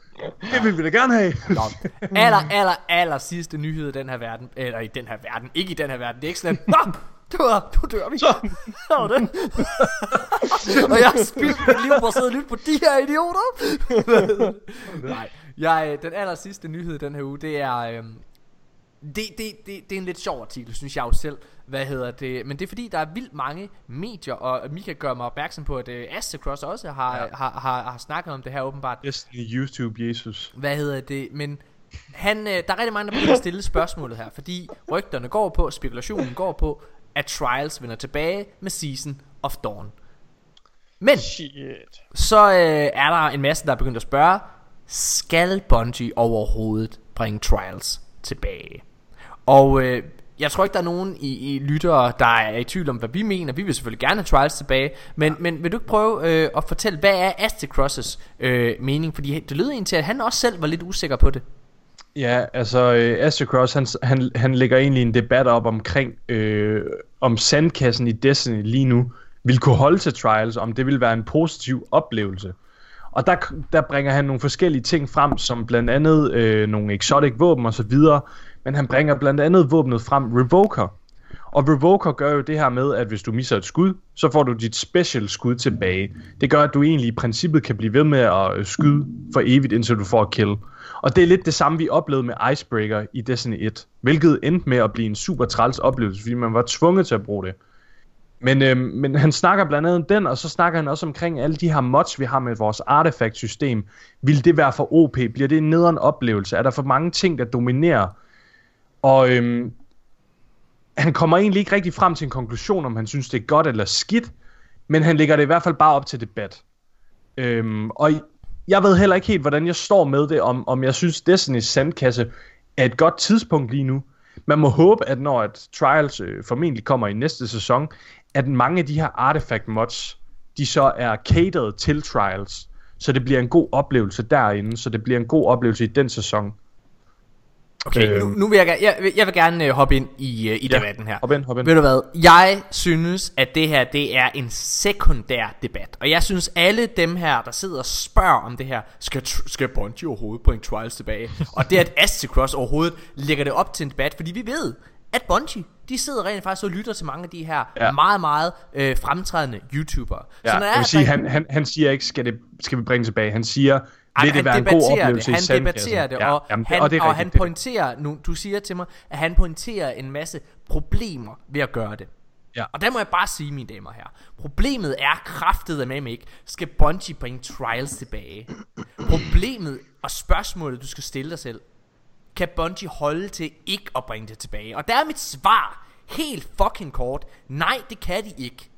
Det vil vi da gerne have. Nå. Aller, aller, aller sidste nyhed i den her verden. Eller i den her verden. Ikke i den her verden. Det er ikke sådan, Nå, dør, du dør vi. Så. Så det. og jeg har spildt mit liv på at sidde og lytte på de her idioter. Nej, Jeg, den aller sidste nyhed den her uge, det er... Øhm, det, det, det, det er en lidt sjov artikel, synes jeg jo selv. Hvad hedder det? Men det er fordi, der er vildt mange medier, og Mika gør mig opmærksom på, at uh, Astacross også har, ja. har, har, har snakket om det her åbenbart. Destiny YouTube Jesus. Hvad hedder det? Men han, øh, der er rigtig mange, der begynder at stille spørgsmålet her, fordi rygterne går på, spekulationen går på, at Trials vender tilbage med Season of Dawn. Men Shit. så øh, er der en masse, der er begyndt at spørge, skal Bungie overhovedet bringe Trials tilbage? Og øh, jeg tror ikke, der er nogen i, i lyttere, der er i tvivl om, hvad vi mener. Vi vil selvfølgelig gerne have Trials tilbage. Men, men vil du ikke prøve øh, at fortælle, hvad er Astacross' øh, mening? Fordi det lød egentlig til, at han også selv var lidt usikker på det. Ja, altså øh, Astacross, han, han, han lægger egentlig en debat op omkring, øh, om sandkassen i Destiny lige nu vil kunne holde til Trials, om det vil være en positiv oplevelse. Og der, der bringer han nogle forskellige ting frem, som blandt andet øh, nogle exotic våben og så videre, men han bringer blandt andet våbnet frem Revoker. Og Revoker gør jo det her med, at hvis du misser et skud, så får du dit special skud tilbage. Det gør, at du egentlig i princippet kan blive ved med at øh, skyde for evigt, indtil du får et kill. Og det er lidt det samme, vi oplevede med Icebreaker i Destiny 1, hvilket endte med at blive en super træls oplevelse, fordi man var tvunget til at bruge det. Men, øh, men han snakker blandt andet den, og så snakker han også omkring alle de her mods, vi har med vores artefakt-system. Vil det være for OP? Bliver det en nederen oplevelse? Er der for mange ting, der dominerer? Og øhm, han kommer egentlig ikke rigtig frem til en konklusion, om han synes, det er godt eller skidt, men han lægger det i hvert fald bare op til debat. Øhm, og jeg ved heller ikke helt, hvordan jeg står med det, om, om jeg synes, Destiny's sandkasse er et godt tidspunkt lige nu. Man må håbe, at når at Trials øh, formentlig kommer i næste sæson, at mange af de her artifact mods, de så er catered til Trials, så det bliver en god oplevelse derinde, så det bliver en god oplevelse i den sæson. Okay, øhm. nu, nu vil jeg, jeg, vil- jeg vil gerne øh, hoppe ind i, øh, i Ja, debatten her. hop ind, hop ind. Ved du hvad? Jeg synes, at det her det er en sekundær debat. Og jeg synes, alle dem her, der sidder og spørger om det her, skal, skal Bungie overhovedet bringe Trials tilbage? og det, at Astacross overhovedet lægger det op til en debat, fordi vi ved, at Bungie, de sidder rent faktisk og lytter til mange af de her ja. Meget, meget øh, fremtrædende YouTubere. Ja, når jeg vil sige, han, han, han siger ikke, skal, det, skal vi bringe tilbage. Han siger, Ej, vil det han være en god debatterer oplevelse det. i Han debatterer sandkassen? det, og, jamen, han, og det og rigtigt, han er pointerer, nu, du siger til mig, at han pointerer en masse problemer ved at gøre det. Ja. Og der må jeg bare sige, mine damer herrer, problemet er kraftet af med mig ikke, skal Bungie bringe Trials tilbage. Problemet og spørgsmålet, du skal stille dig selv, kan Bungie holde til ikke at bringe det tilbage? Og der er mit svar helt fucking kort. Nej, det kan de ikke.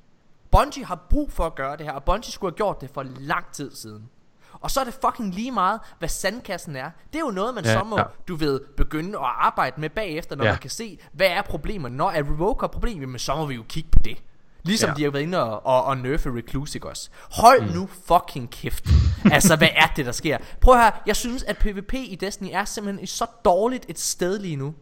Bungie har brug for at gøre det her, og Bungie skulle have gjort det for lang tid siden. Og så er det fucking lige meget, hvad sandkassen er. Det er jo noget, man ja, så må, ja. du ved, begynde at arbejde med bagefter, når ja. Man kan se, hvad er problemerne. Når er Revoker problem, jamen så må vi jo kigge på det. Ligesom ja. De har været inde og, og, og nerfe også? Hold mm. nu fucking kæft. altså, hvad er det, der sker? Prøv her, jeg synes, at PvP i Destiny er simpelthen så dårligt et sted lige nu.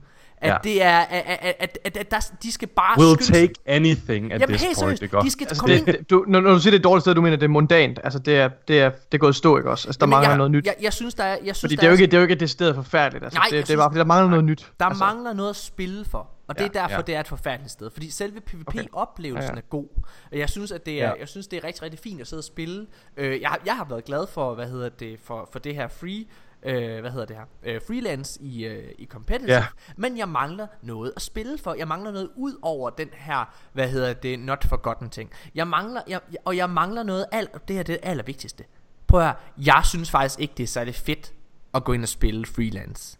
At ja. Det er, at, at, at, at, at der, de skal bare We'll skynde take anything at Jamen this helt point, ikke de skal Altså, komme det, ind det, du, når, når du siger det er dårligt sted, du mener det er mundant. Altså det er, det er, det er gået stå, ikke også? Altså der Jamen, mangler jeg, noget nyt. Jeg, jeg synes, der er, jeg synes, Fordi der det er, jo ikke, det er jo ikke decideret forfærdeligt. Altså, Nej, det, det er bare, fordi der mangler noget nyt. Der altså, mangler noget at spille for. Og det er Ja, derfor, ja. det er et forfærdeligt sted. Fordi selve PvP-oplevelsen Ja, ja. er god. Og jeg synes, at det er, Ja. jeg synes, det er rigtig, rigtig fint at sidde og spille. Øh, jeg, jeg har været glad for, hvad hedder det, for, for det her free, øh, hvad hedder det her, øh, freelance i, øh, i competitive. Ja. Men jeg mangler noget at spille for. Jeg mangler noget ud over den her, hvad hedder det, not forgotten ting. Jeg mangler, jeg, og jeg mangler noget, alt, og det her det er det allervigtigste. Prøv at høre, jeg synes faktisk ikke, det er særlig fedt at gå ind og spille freelance.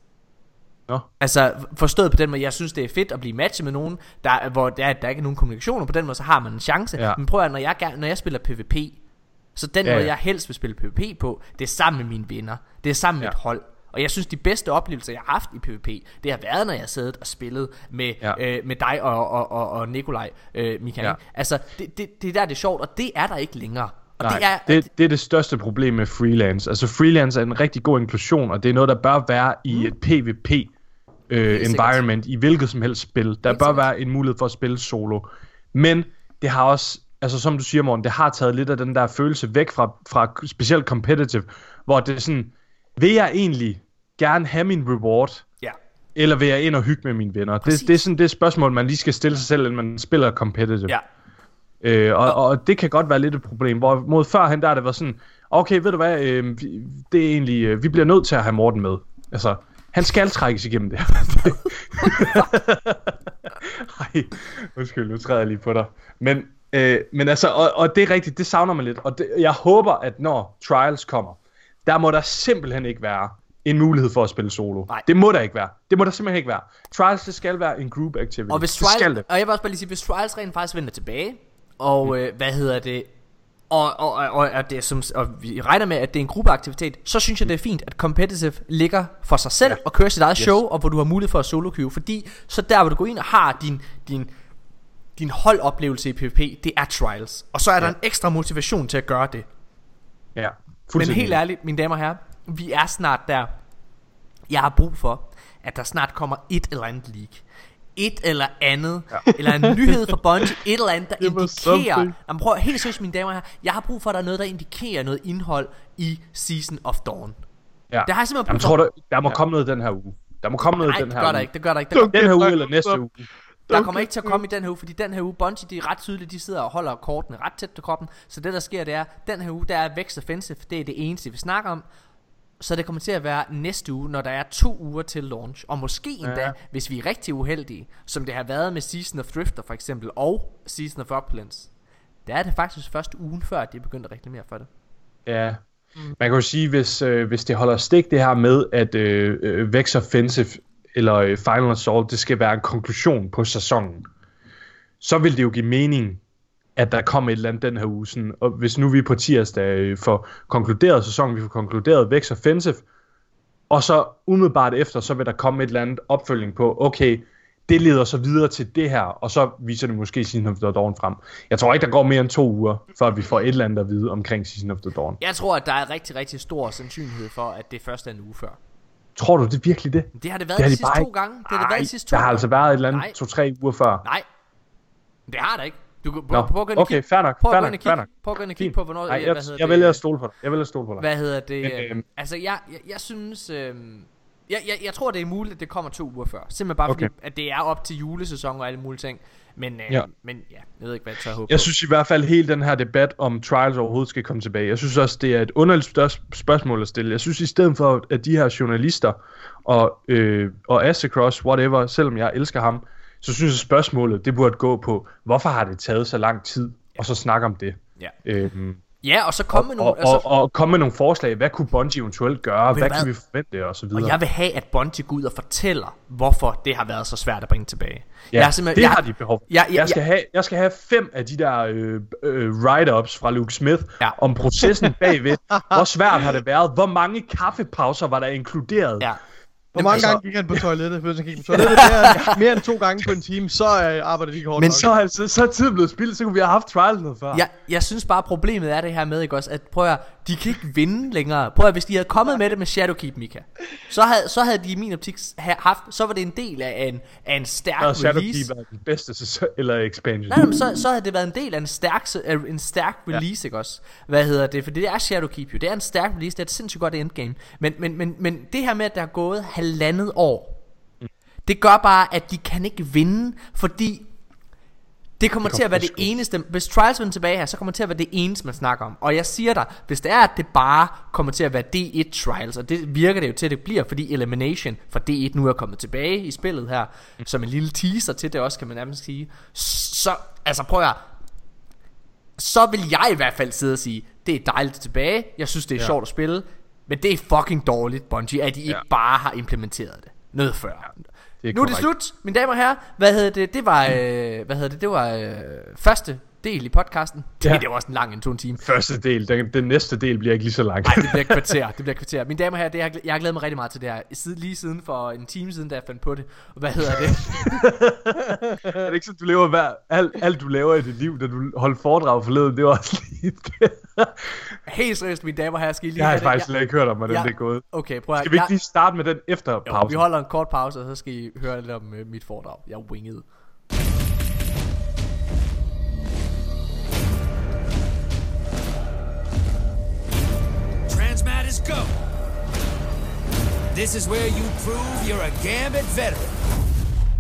Nå. Altså forstået på den måde, jeg synes det er fedt at blive matchet med nogen, der, hvor der, er- der ikke er nogen kommunikation, og på den måde så har man en chance. Ja. Men prøv at når jeg, når jeg spiller PvP, så den Ja, måde ja. jeg helst vil spille PvP på, det er sammen med mine venner. Det er sammen med Ja. et hold. Og jeg synes de bedste oplevelser jeg har haft i PvP Det har været når jeg har siddet og spillet Med, Ja. øh, med dig og, og, og, og Nikolaj øh, Michael Ja. Altså det, det, det er der det er sjovt Og det er der ikke længere og Nej, det er, det, det er det største problem med freelance. Altså freelance er en rigtig god inklusion, og det er noget, der bør være i et PvP øh, environment, i hvilket som helst spil. Der Helt bør sikkert. være en mulighed for at spille solo. Men det har også, altså som du siger Morten, det har taget lidt af den der følelse væk fra, fra specielt competitive, hvor det er sådan, vil jeg egentlig gerne have min reward, ja. eller vil jeg ind og hygge med mine venner? Præcis. Det, det er sådan det spørgsmål, man lige skal stille sig selv, når man spiller competitive. Ja. Øh, og, og det kan godt være lidt et problem. Hvor mod førhen, der har det været sådan, Okay, ved du hvad, øh, det er egentlig, øh, vi bliver nødt til at have Morten med. Altså, han skal trækkes igennem det. Ej, undskyld, nu træder jeg lige på dig. Men, øh, men altså, og, og det er rigtigt, det savner man lidt. Og det, jeg håber, at når Trials kommer, der må der simpelthen ikke være en mulighed for at spille solo. Nej. Det må der ikke være. Det må der simpelthen ikke være. Trials, det skal være en group activity. Og hvis det skal Trials, det. og jeg vil også bare lige sige, hvis Trials rent faktisk vender tilbage, og mm. øh, hvad hedder det, og, og, og, og, at det er som, og vi regner med, at det er en gruppeaktivitet, så synes jeg, det er fint, at Competitive ligger for sig selv, ja. og kører sit eget yes. show, og hvor du har mulighed for at solo queue, fordi så der, hvor du går ind og har din, din, din holdoplevelse i PvP, det er Trials. Og så er der Ja. en ekstra motivation til at gøre det. Ja, Men helt ærligt, mine damer og herrer, vi er snart der. Jeg har brug for, at der snart kommer et eller andet leak. Et eller andet, ja. eller en nyhed fra Bungie, et eller andet, der indikerer... Jamen, prøv, helt seriøst, mine damer og herrer, jeg har brug for, at der er noget, der indikerer noget indhold i Season of Dawn. Ja. Det har jeg simpelthen Jamen, brug tror for. du, der må komme noget den her uge. Der må komme noget Nej, den det her gør uge. der ikke, det gør der ikke. Der. Den her uge eller næste uge. Der kommer ikke til at komme i den her uge, fordi den her uge, Bungie, de er ret tydeligt, de sidder og holder kortene ret tæt til kroppen. Så det, der sker, det er, den her uge, der er Vex Offensive, det er det eneste, vi snakker om. Så det kommer til at være næste uge, når der er to uger til launch. Og måske endda, Ja. hvis vi er rigtig uheldige, som det har været med Season of Drifter for eksempel, og Season of Opulence. Der er det faktisk først ugen før, at de er begyndt at reklamere for det. Ja. Man kan jo sige, hvis, øh, hvis det holder stik det her med, at øh, øh, Vex Offensive eller øh, Final Assault, det skal være en konklusion på sæsonen, så vil det jo give mening, at der kommer et eller andet den her uge. Sådan, og hvis nu vi på tirsdag øh, får konkluderet sæsonen, vi får konkluderet Vex Offensive, og så umiddelbart efter, så vil der komme et eller andet opfølging på, okay, det leder så videre til det her, og så viser det måske Season of the Dawn frem. Jeg tror ikke, der går mere end to uger, før vi får et eller andet at vide omkring Season of the Dawn. Jeg tror, at der er rigtig, rigtig stor sandsynlighed for, at det først er en uge før. Tror du det virkelig det? Det har det været Det har de de sidste bare to gange. Det har det Ej, været de sidste to der har gange. altså været et eller andet to-tre uger før. Nej, det har der ikke. Du kan Nå, prøv, prøv at gå okay, kigge- fair nok, Prøv at gå ind og kigge, prøv at gå ind og kigge på, hvornår... Nej, jeg, hvad hedder jeg det, vælger at stole på dig. Jeg vælger at stole på dig. Hvad hedder det? Øh, øhm, altså, jeg, jeg, jeg synes... Øh, jeg, jeg, jeg tror, det er muligt, at det kommer to uger før. Simpelthen bare Okay. fordi, at det er op til julesæson og alle mulige ting. Men, øh, Ja. men ja, jeg ved ikke, hvad jeg tør håbe Jeg på. synes i hvert fald, hele den her debat om trials overhovedet skal komme tilbage. Jeg synes også, det er et underligt spørgsmål at stille. Jeg synes i stedet for, at de her journalister og, øh, og Acecross, whatever, selvom jeg elsker ham, så synes jeg spørgsmålet, det burde gå på, hvorfor har det taget så lang tid, og så snakke om det. Ja. Øhm, ja, og så komme med nogle... og, altså, og, og komme med nogle forslag. Hvad kunne Bungie eventuelt gøre? Hvad, hvad? kan vi forvente? Og så videre. og jeg vil have, at Bungie går ud og fortæller, hvorfor det har været så svært at bringe tilbage. Ja, jeg har simpelthen- det jeg, har de behov for. Ja, ja, jeg, skal have, jeg skal have fem af de der øh, øh, write-ups fra Luke Smith ja. om processen bagved. Hvor svært har det været? Hvor mange kaffepauser var der inkluderet? Ja. Hvor mange altså- gange gik han på toilettet? Hvis han gik på toilettet mere, mere end to gange på en time, så øh, arbejder de ikke hårdt Men nok. så, altså, så er tiden blevet spildt, så kunne vi have haft trial noget før. Jeg, jeg synes bare, problemet er det her med, ikke også, at prøv at, de kan ikke vinde længere. Prøv at, hvis de havde kommet med det med Shadowkeep, Mika, så havde, så havde de i min optik ha- haft, så var det en del af en, af en stærk Og release. Shadowkeep er den bedste sæson, eller expansion. Nej, men så, så havde det været en del af en stærk, en stærk release, ja. ikke også? Hvad hedder det? For det er Shadowkeep jo. Det er en stærk release. Det er et sindssygt godt endgame. Men, men, men, men det her med, at der er gået halvandet år, det gør bare, at de kan ikke vinde, fordi det kommer Det til at være det eneste Hvis Trials vender tilbage her Så kommer det til at være det eneste man snakker om Og jeg siger dig Hvis det er at det bare kommer til at være D1 Trials Og det virker det jo til at det bliver Fordi Elimination fra D1 nu er kommet tilbage i spillet her Som en lille teaser til det også Kan man nærmest sige Så altså prøv at. Så vil jeg i hvert fald sidde og sige Det er dejligt tilbage Jeg synes det er. Ja. sjovt at spille Men det er fucking dårligt Bungie At de ikke Ja. bare har implementeret det Noget før det er nu er det slut, mine damer og herrer. Hvad hedder det? Det var, øh, hvad hedder det? Det var øh, første del i podcasten. Det, Ja. det var også en lang en, to en time. Første del, den, den næste del bliver ikke lige så lang. Nej, det bliver kvarter. Det bliver kvarter. Mine damer og herrer, det, har, jeg har glædet mig rigtig meget til det her. Siden, lige siden for en time siden, da jeg fandt på det. Hvad hedder det? er det ikke sådan, du lever hver, alt, alt du laver i dit liv, da du holdt foredrag forleden, det var også lige det. Helt seriøst, mine damer og herrer, skal I lige Jeg har faktisk slet ikke hørt om, hvordan Ja. det er gået. Okay, prøv at Skal vi ikke jeg, lige starte med den efter jo, pausen? vi holder en kort pause, og så skal I høre lidt om øh, mit foredrag. Jeg er Go. This is where you prove you're a Gambit veteran.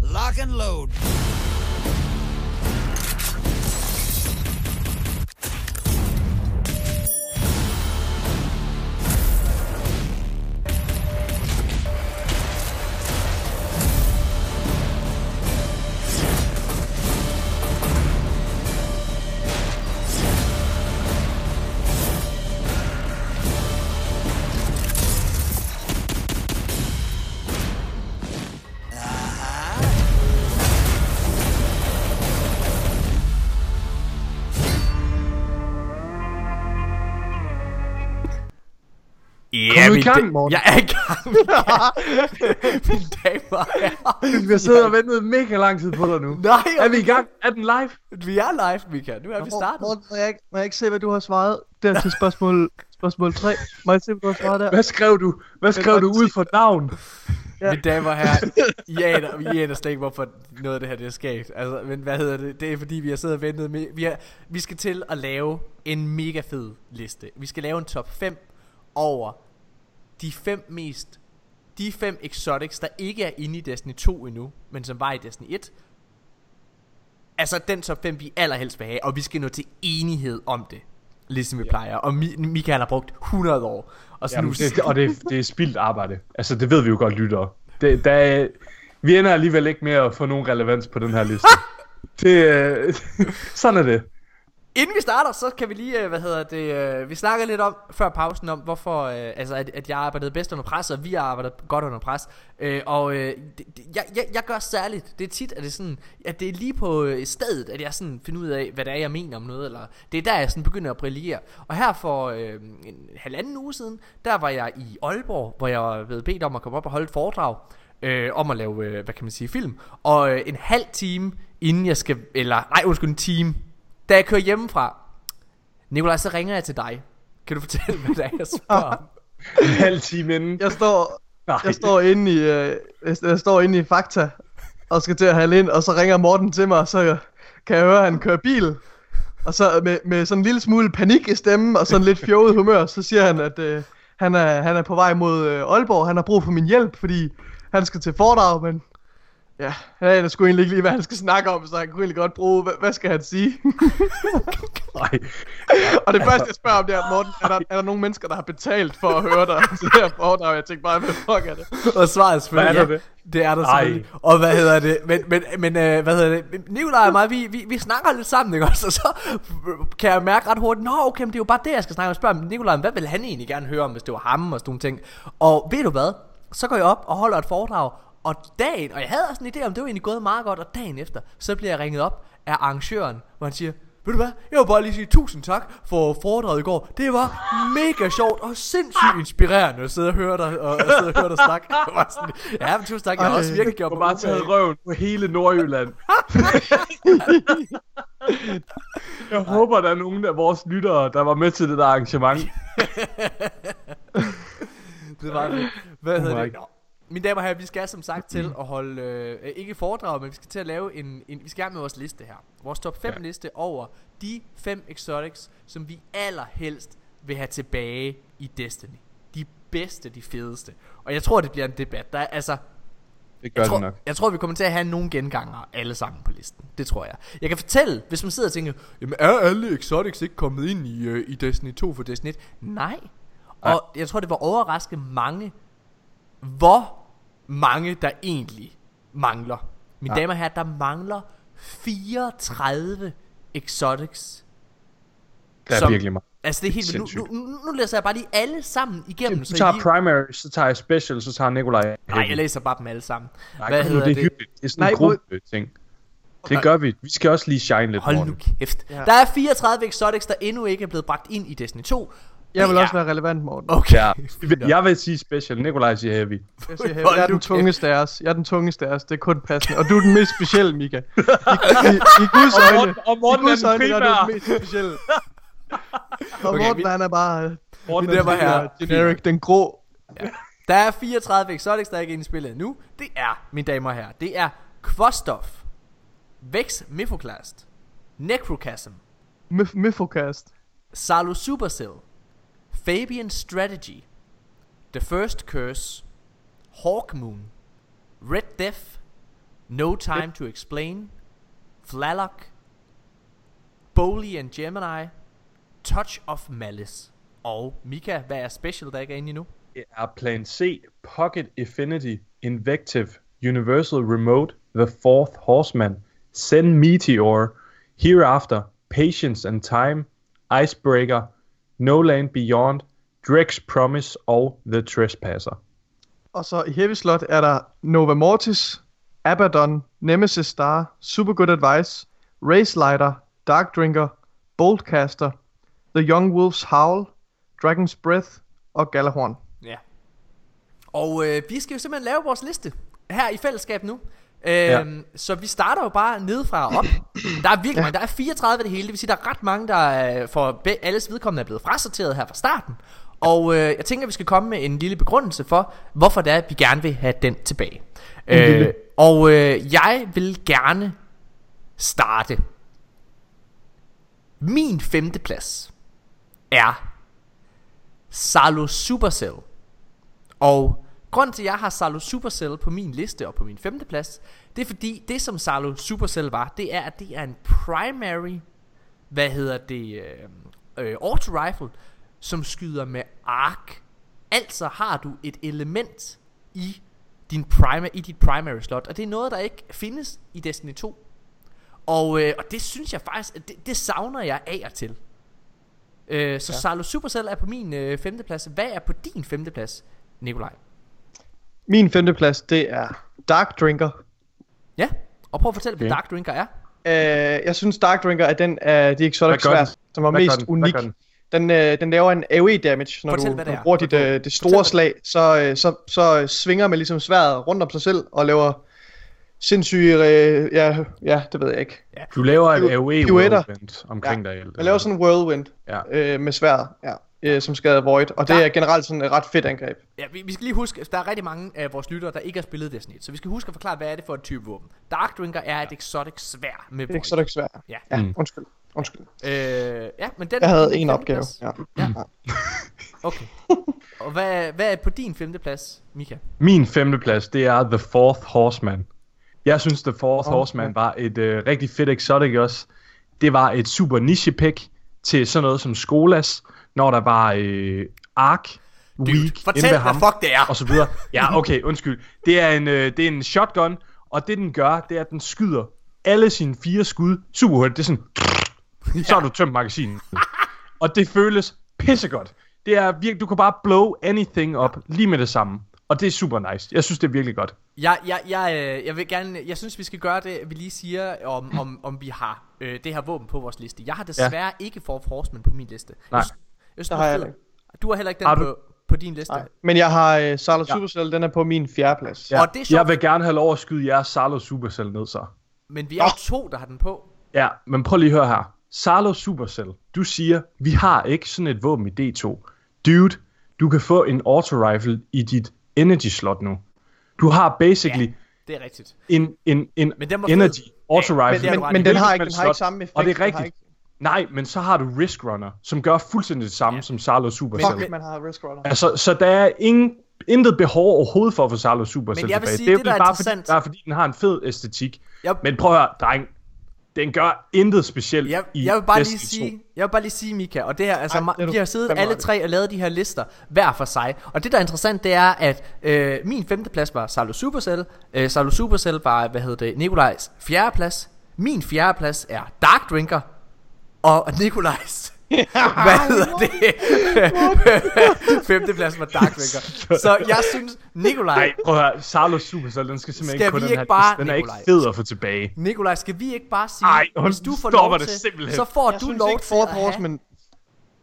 Lock and load. Ja, Kom nu i gang, Morten. Jeg er i gang. Mine damer og herrer. Vi har siddet og ventet mega lang tid på dig nu. Nej, Er vi i gang? Er den live? vi er live, Mika. Nu er vi startet. Morten, må jeg, ikke, må jeg ikke se, hvad du har svaret der til spørgsmål, spørgsmål 3? Må jeg se, hvad du har svaret der? Hvad skrev du? Hvad skrev du ud for navn? Ja. Mine damer og herrer, I aner, I aner slet ikke, hvorfor noget af det her det er sket. Altså, men hvad hedder det? Det er fordi, vi har siddet og ventet med... Vi, har, vi skal til at lave en mega fed liste. Vi skal lave en top 5 over de fem mest... De fem exotics, der ikke er inde i Destiny 2 endnu, men som var i Destiny 1. Altså den top 5, vi allerhelst vil have, og vi skal nå til enighed om det. Ligesom vi plejer. Og Mi- Michael har brugt 100 år. Og så Jamen, nu det, og det, det er spildt arbejde. Altså, det ved vi jo godt, lyttere. Det, der er, vi ender alligevel ikke med at få nogen relevans på den her liste. det, øh, sådan er det. Inden vi starter, så kan vi lige, øh, hvad hedder det, øh, vi snakker lidt om, før pausen, om hvorfor, øh, altså at, at jeg arbejdede bedst under pres, og vi har arbejdet godt under pres. Og det, jeg, jeg, jeg gør særligt, det er tit, at det er sådan, at det er lige på stedet, at jeg sådan finder ud af, hvad det er, jeg mener om noget, eller det er der, jeg sådan begynder at brillere. Og her for øh, en halvanden uge siden, der var jeg i Aalborg, hvor jeg var blevet bedt om at komme op og holde et foredrag, øh, om at lave, øh, hvad kan man sige, film. Og øh, en halv time, inden jeg skal, eller nej, undskyld, en time, da jeg kører hjemmefra, Nikolaj, så ringer jeg til dig. Kan du fortælle, hvad det er, jeg spørger om? En halv time inden. Jeg står, Nej. jeg står inde i, øh, jeg, jeg står inde i Fakta, og skal til at have ind, og så ringer Morten til mig, og så kan jeg høre, at han kører bil. Og så med, med sådan en lille smule panik i stemmen, og sådan lidt fjollet humør, så siger han, at øh, han, er, han er på vej mod øh, Aalborg. Han har brug for min hjælp, fordi han skal til foredrag, men ja, han aner sgu egentlig ikke lige, hvad han skal snakke om, så han kunne egentlig godt bruge, hvad, hvad skal han sige? Nej. og det første, jeg spørger om, det er, Morten, er der, er der nogle mennesker, der har betalt for at høre dig til det her foredrag? Jeg tænkte bare, hvad fuck er det? Og svaret er selvfølgelig, Hvad er der ja, det er der Ej. selvfølgelig. Og hvad hedder det? Men, men, men øh, hvad hedder det? Nikolaj og mig, vi, vi, vi snakker lidt sammen, ikke også? Og så kan jeg mærke ret hurtigt, Nå, okay, men det er jo bare det, jeg skal snakke om. Spørg Nikolaj, hvad vil han egentlig gerne høre om, hvis det var ham og sådan nogle ting? Og ved du hvad? Så går jeg op og holder et foredrag, og dagen, og jeg havde også en idé om, det var egentlig gået meget godt, og dagen efter, så bliver jeg ringet op af arrangøren, hvor han siger, ved du hvad, jeg vil bare lige sige tusind tak for foredraget i går. Det var mega sjovt og sindssygt inspirerende at sidde og høre dig, og, og sidde og høre dig snakke. Jeg var sådan, ja, men tusind tak, jeg har også virkelig gjort mig bare taget røven på hele Nordjylland. Jeg håber, der er nogen af vores lyttere, der var med til det der arrangement. Det var det. Hvad Oh hedder det? Mine damer og herrer, vi skal som sagt til at holde, øh, ikke foredrag, men vi skal til at lave en, en vi skal med vores liste her. Vores top 5 Ja. liste over de fem exotics, som vi allerhelst vil have tilbage i Destiny. De bedste, de fedeste. Og jeg tror, det bliver en debat. Der er, altså, Det gør jeg tror, det nok. jeg tror, vi kommer til at have nogle genganger alle sammen på listen. Det tror jeg. Jeg kan fortælle, hvis man sidder og tænker, jamen er alle exotics ikke kommet ind i, øh, i Destiny 2 for Destiny 1? Nej. Og jeg tror, det var overraske mange, hvor mange der egentlig mangler. Mine Ja. damer og herrer, der mangler 34 exotics. Det er som- virkelig meget. Altså det er helt vildt. Sindssygt. nu, nu, nu læser jeg bare lige alle sammen igennem. Du så tager I lige... primary, så tager jeg special, så tager Nikolaj. Nej, jeg læser bare dem alle sammen. Nej, Hvad nu, hedder det er det? hyggeligt. Det er sådan Nej, en gruppe ting. Det gør vi. Vi skal også lige shine lidt, Hold Morten. nu kæft. Ja. Der er 34 exotics, der endnu ikke er blevet bragt ind i Destiny 2. Jeg vil Det også være relevant, Morten. Okay. Ja, jeg vil sige special. Nikolaj siger heavy. Jeg, siger, Hold jeg er den tungeste af os. Jeg er den tungeste af os. Det er kun passende. Og du er den mest specielle, Mika. I, i, i Guds Og øjne. Morten- og Morten I Guds er den der er primære. du den mest specielle. Og Okay, Morten, vi- han er bare... Morten Det der var her. Generic, den grå. Der er 34 exotics, der er ikke inde i spillet nu. Det er, mine damer og herrer, det er Kvostov, Vex Mifoclast, Necrochasm, Mif- Mifocast. Salo Supercell, Fabian Strategy, The First Curse, Hawkmoon, Red Death, No Time to Explain, Flallock, Bowley and Gemini, Touch of Malice. Og Mika, hvad er special, der ikke er inde endnu? Det er Plan C, Pocket Affinity, Invective, Universal Remote, The Fourth Horseman, Send Meteor, Hereafter, Patience and Time, Icebreaker, No Land Beyond, Drex Promise og The Trespasser. Og så i Heavy Slot er der Nova Mortis, Abaddon, Nemesis Star, Super Good Advice, Race Lighter, Dark Drinker, Boltcaster, The Young Wolf's Howl, Dragon's Breath og Galahorn. Og øh, vi skal jo simpelthen lave vores liste her i fællesskab nu. Øh, ja. Så vi starter jo bare nedefra og op. Der er virkelig mange. Der er 34 af det hele. Det vil sige, der er ret mange, der for be- alles vedkommende er blevet frasorteret her fra starten. Og øh, jeg tænker, at vi skal komme med en lille begrundelse for, hvorfor det er, at vi gerne vil have den tilbage. Øh, og øh, jeg vil gerne starte. Min femte plads er Salo Supercell. Og grund til, at jeg har Salo Supercell på min liste og på min femte plads, det er fordi, det som Salo Supercell var, det er, at det er en primary, hvad hedder det, øh, øh, auto rifle, som skyder med ark. Altså har du et element i din primary, i dit primary slot, og det er noget, der ikke findes i Destiny 2. Og, øh, og det synes jeg faktisk, det, det savner jeg af og til. Øh, så ja. Salo Supercell er på min øh, femteplads. Hvad er på din femteplads, Nikolaj? Min femteplads, det er Dark Drinker. Ja, og prøv at fortælle, okay. hvad Dark Drinker er. Uh, jeg synes Dark Drinker er den af de exotic svært, som var mest unik. Den? Den, øh, den laver en AoE damage, når Fortæl, du, du bruger dit, øh, det store Fortæl, slag, så, øh, så, så svinger man ligesom sværet rundt om sig selv og laver sindssyge, øh, ja, ja, det ved jeg ikke. Ja. Du laver en AoE whirlwind omkring ja. dig. Man laver sådan en whirlwind ja. øh, med sværet, ja øh, som skader Void, og det der. er generelt sådan et ret fedt angreb. Ja, vi, vi skal lige huske, der er rigtig mange af vores lyttere, der ikke har spillet Destiny, så vi skal huske at forklare, hvad er det for et type våben. Dark Drinker er et exotic svær med Void. Exotic svær. Ja. ja mm. undskyld. Undskyld. Øh, ja, men den jeg havde en opgave. Ja. ja. okay. Og hvad, hvad er på din femte plads, Mika? Min femte plads, det er The Fourth Horseman. Jeg synes, The Fourth oh, Horseman okay. var et øh, rigtig fedt exotic også. Det var et super niche pick til sådan noget som Skolas, når der var øh, Ark, Dude, Weak, fortæl, hvad ham, fuck det er. Og så videre. Ja, okay, undskyld. Det er, en, øh, det er en shotgun, og det den gør, det er, at den skyder alle sine fire skud super hurtigt. Det er sådan, så har du tømt magasinen. og det føles pissegodt. Det er virkelig, du kan bare blow anything op lige med det samme. Og det er super nice. Jeg synes, det er virkelig godt. Jeg, jeg, jeg, øh, jeg vil gerne, jeg synes, vi skal gøre det, vi lige siger, om, om, om vi har øh, det her våben på vores liste. Jeg har desværre ja. ikke Fourth Horseman på min liste. Nej. Jeg, jeg synes, har jeg ikke. Du har heller ikke den har du? på, på din liste. Nej. Men jeg har uh, Salo ja. Supercell, den er på min fjerde plads. Ja. Og det er jeg vil gerne have lov at skyde jeres Salo Supercell ned så. Men vi er oh. to, der har den på. Ja, men prøv lige at høre her. Salo Supercell, du siger, vi har ikke sådan et våben i D2. Dude, du kan få en auto rifle i dit energy slot nu. Du har basically ja, det er rigtigt. en, en, en men den energy fed. auto rifle. Ja, men, men, men den, har ikke, den har ikke samme effekt. Og det er rigtigt. Nej, men så har du Risk Runner, som gør fuldstændig det samme ja. som Salo Supercell. Fuck, man har Risk Runner. Altså, så der er ingen, intet behov overhovedet for at få Salo Supercell tilbage. Men jeg vil sige, det, det er bare fordi, bare fordi den har en fed æstetik. Yep. Men prøv at høre, dreng, den gør intet specielt jeg, i jeg vil bare lige sige, Jeg vil bare lige sige, Mika, og det her, altså, Ej, det vi har siddet alle tre og lavet de her lister hver for sig. Og det, der er interessant, det er, at øh, min femteplads var Salo Supercell. Øh, Salo Supercell var, hvad hedder det, Nikolajs fjerdeplads. Min fjerdeplads er Dark Drinker. Og Nikolajs Hvad hedder det? Femteplads var Dark Drinker. Så jeg synes, Nikolaj... Nej, prøv at høre. Salo Supercell, den skal simpelthen skal ikke på den her bare, Den er Nikolaj, ikke fed at få tilbage. Nikolaj, skal vi ikke bare sige, Ej, hvis du får lov til, simpelthen. så får jeg du lov til at have... Horseman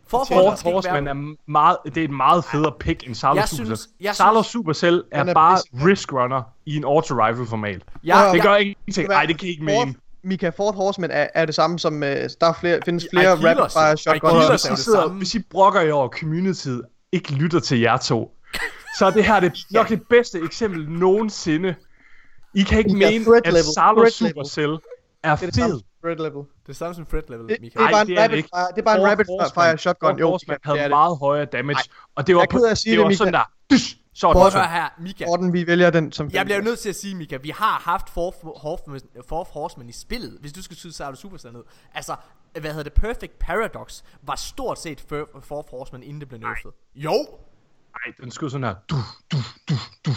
Fourth Horseman er meget, det er et meget federe pick end Salo Supercell. Salo Supercell er, er bare risk runner i en auto rifle format. Ja, det gør ingenting. Nej, det kan ikke mene. Mika Ford Horseman er, er det samme som, uh, der er flere, findes flere rapid fire shotguns. Hvis I, sidder, hvis I brokker i over community, ikke lytter til jer to, så er det her det nok det bedste eksempel nogensinde. I kan ikke mene, at Salo Supercell er fed. Threat level. Det er samme som threat level, det, det, er bare en rapid fire, det er bare en rapid fire shotgun. Jo, Horseman havde meget højere damage, og det var, på, det var sådan der, At høre her, Mika. Orden, vi vælger den som Jeg bliver nødt til at sige, Mika, vi har haft Fourth, Horseman, i spillet, hvis du skal synes, så er du super ned. Altså, hvad hedder det, Perfect Paradox var stort set Fourth Horseman, inden det blev nerfed. Jo! Nej, den skulle sådan her. Du, du, du, du.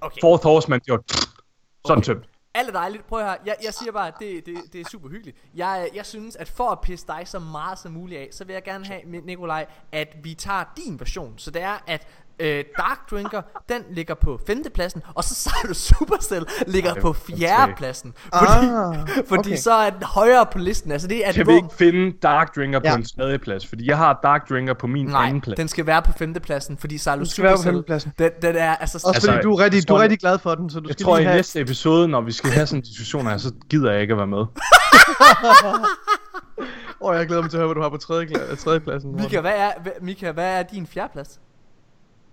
Okay. Fourth Horseman, det var sådan okay. tømt. Alt er dejligt. Prøv at høre. Jeg, jeg siger bare, at det, det, det er super hyggeligt. Jeg, jeg synes, at for at pisse dig så meget som muligt af, så vil jeg gerne have, Nikolaj, at vi tager din version. Så det er, at øh, Dark Drinker, den ligger på femtepladsen, og så Salo Supercell ligger Ej, på okay. fjerdepladsen. Fordi, Ah, fordi okay. så er den højere på listen. Altså det er Kan vi ikke finde Dark Drinker Ja. på en tredje plads? Fordi jeg har Dark Drinker på min Nej, anden plads. den skal være på femtepladsen, fordi på Supercell, den, den er altså... Også Altså, fordi du er, rigtig, jeg du er rigtig glad for den, så du Jeg skal tror i lige have... næste episode, når vi skal have sådan en diskussion her, så gider jeg ikke at være med. Åh, jeg glæder mig til at høre, hvad du har på tredje, tredje pladsen. Mika, hvad er, hvad, Mika, hvad er din fjerdeplads?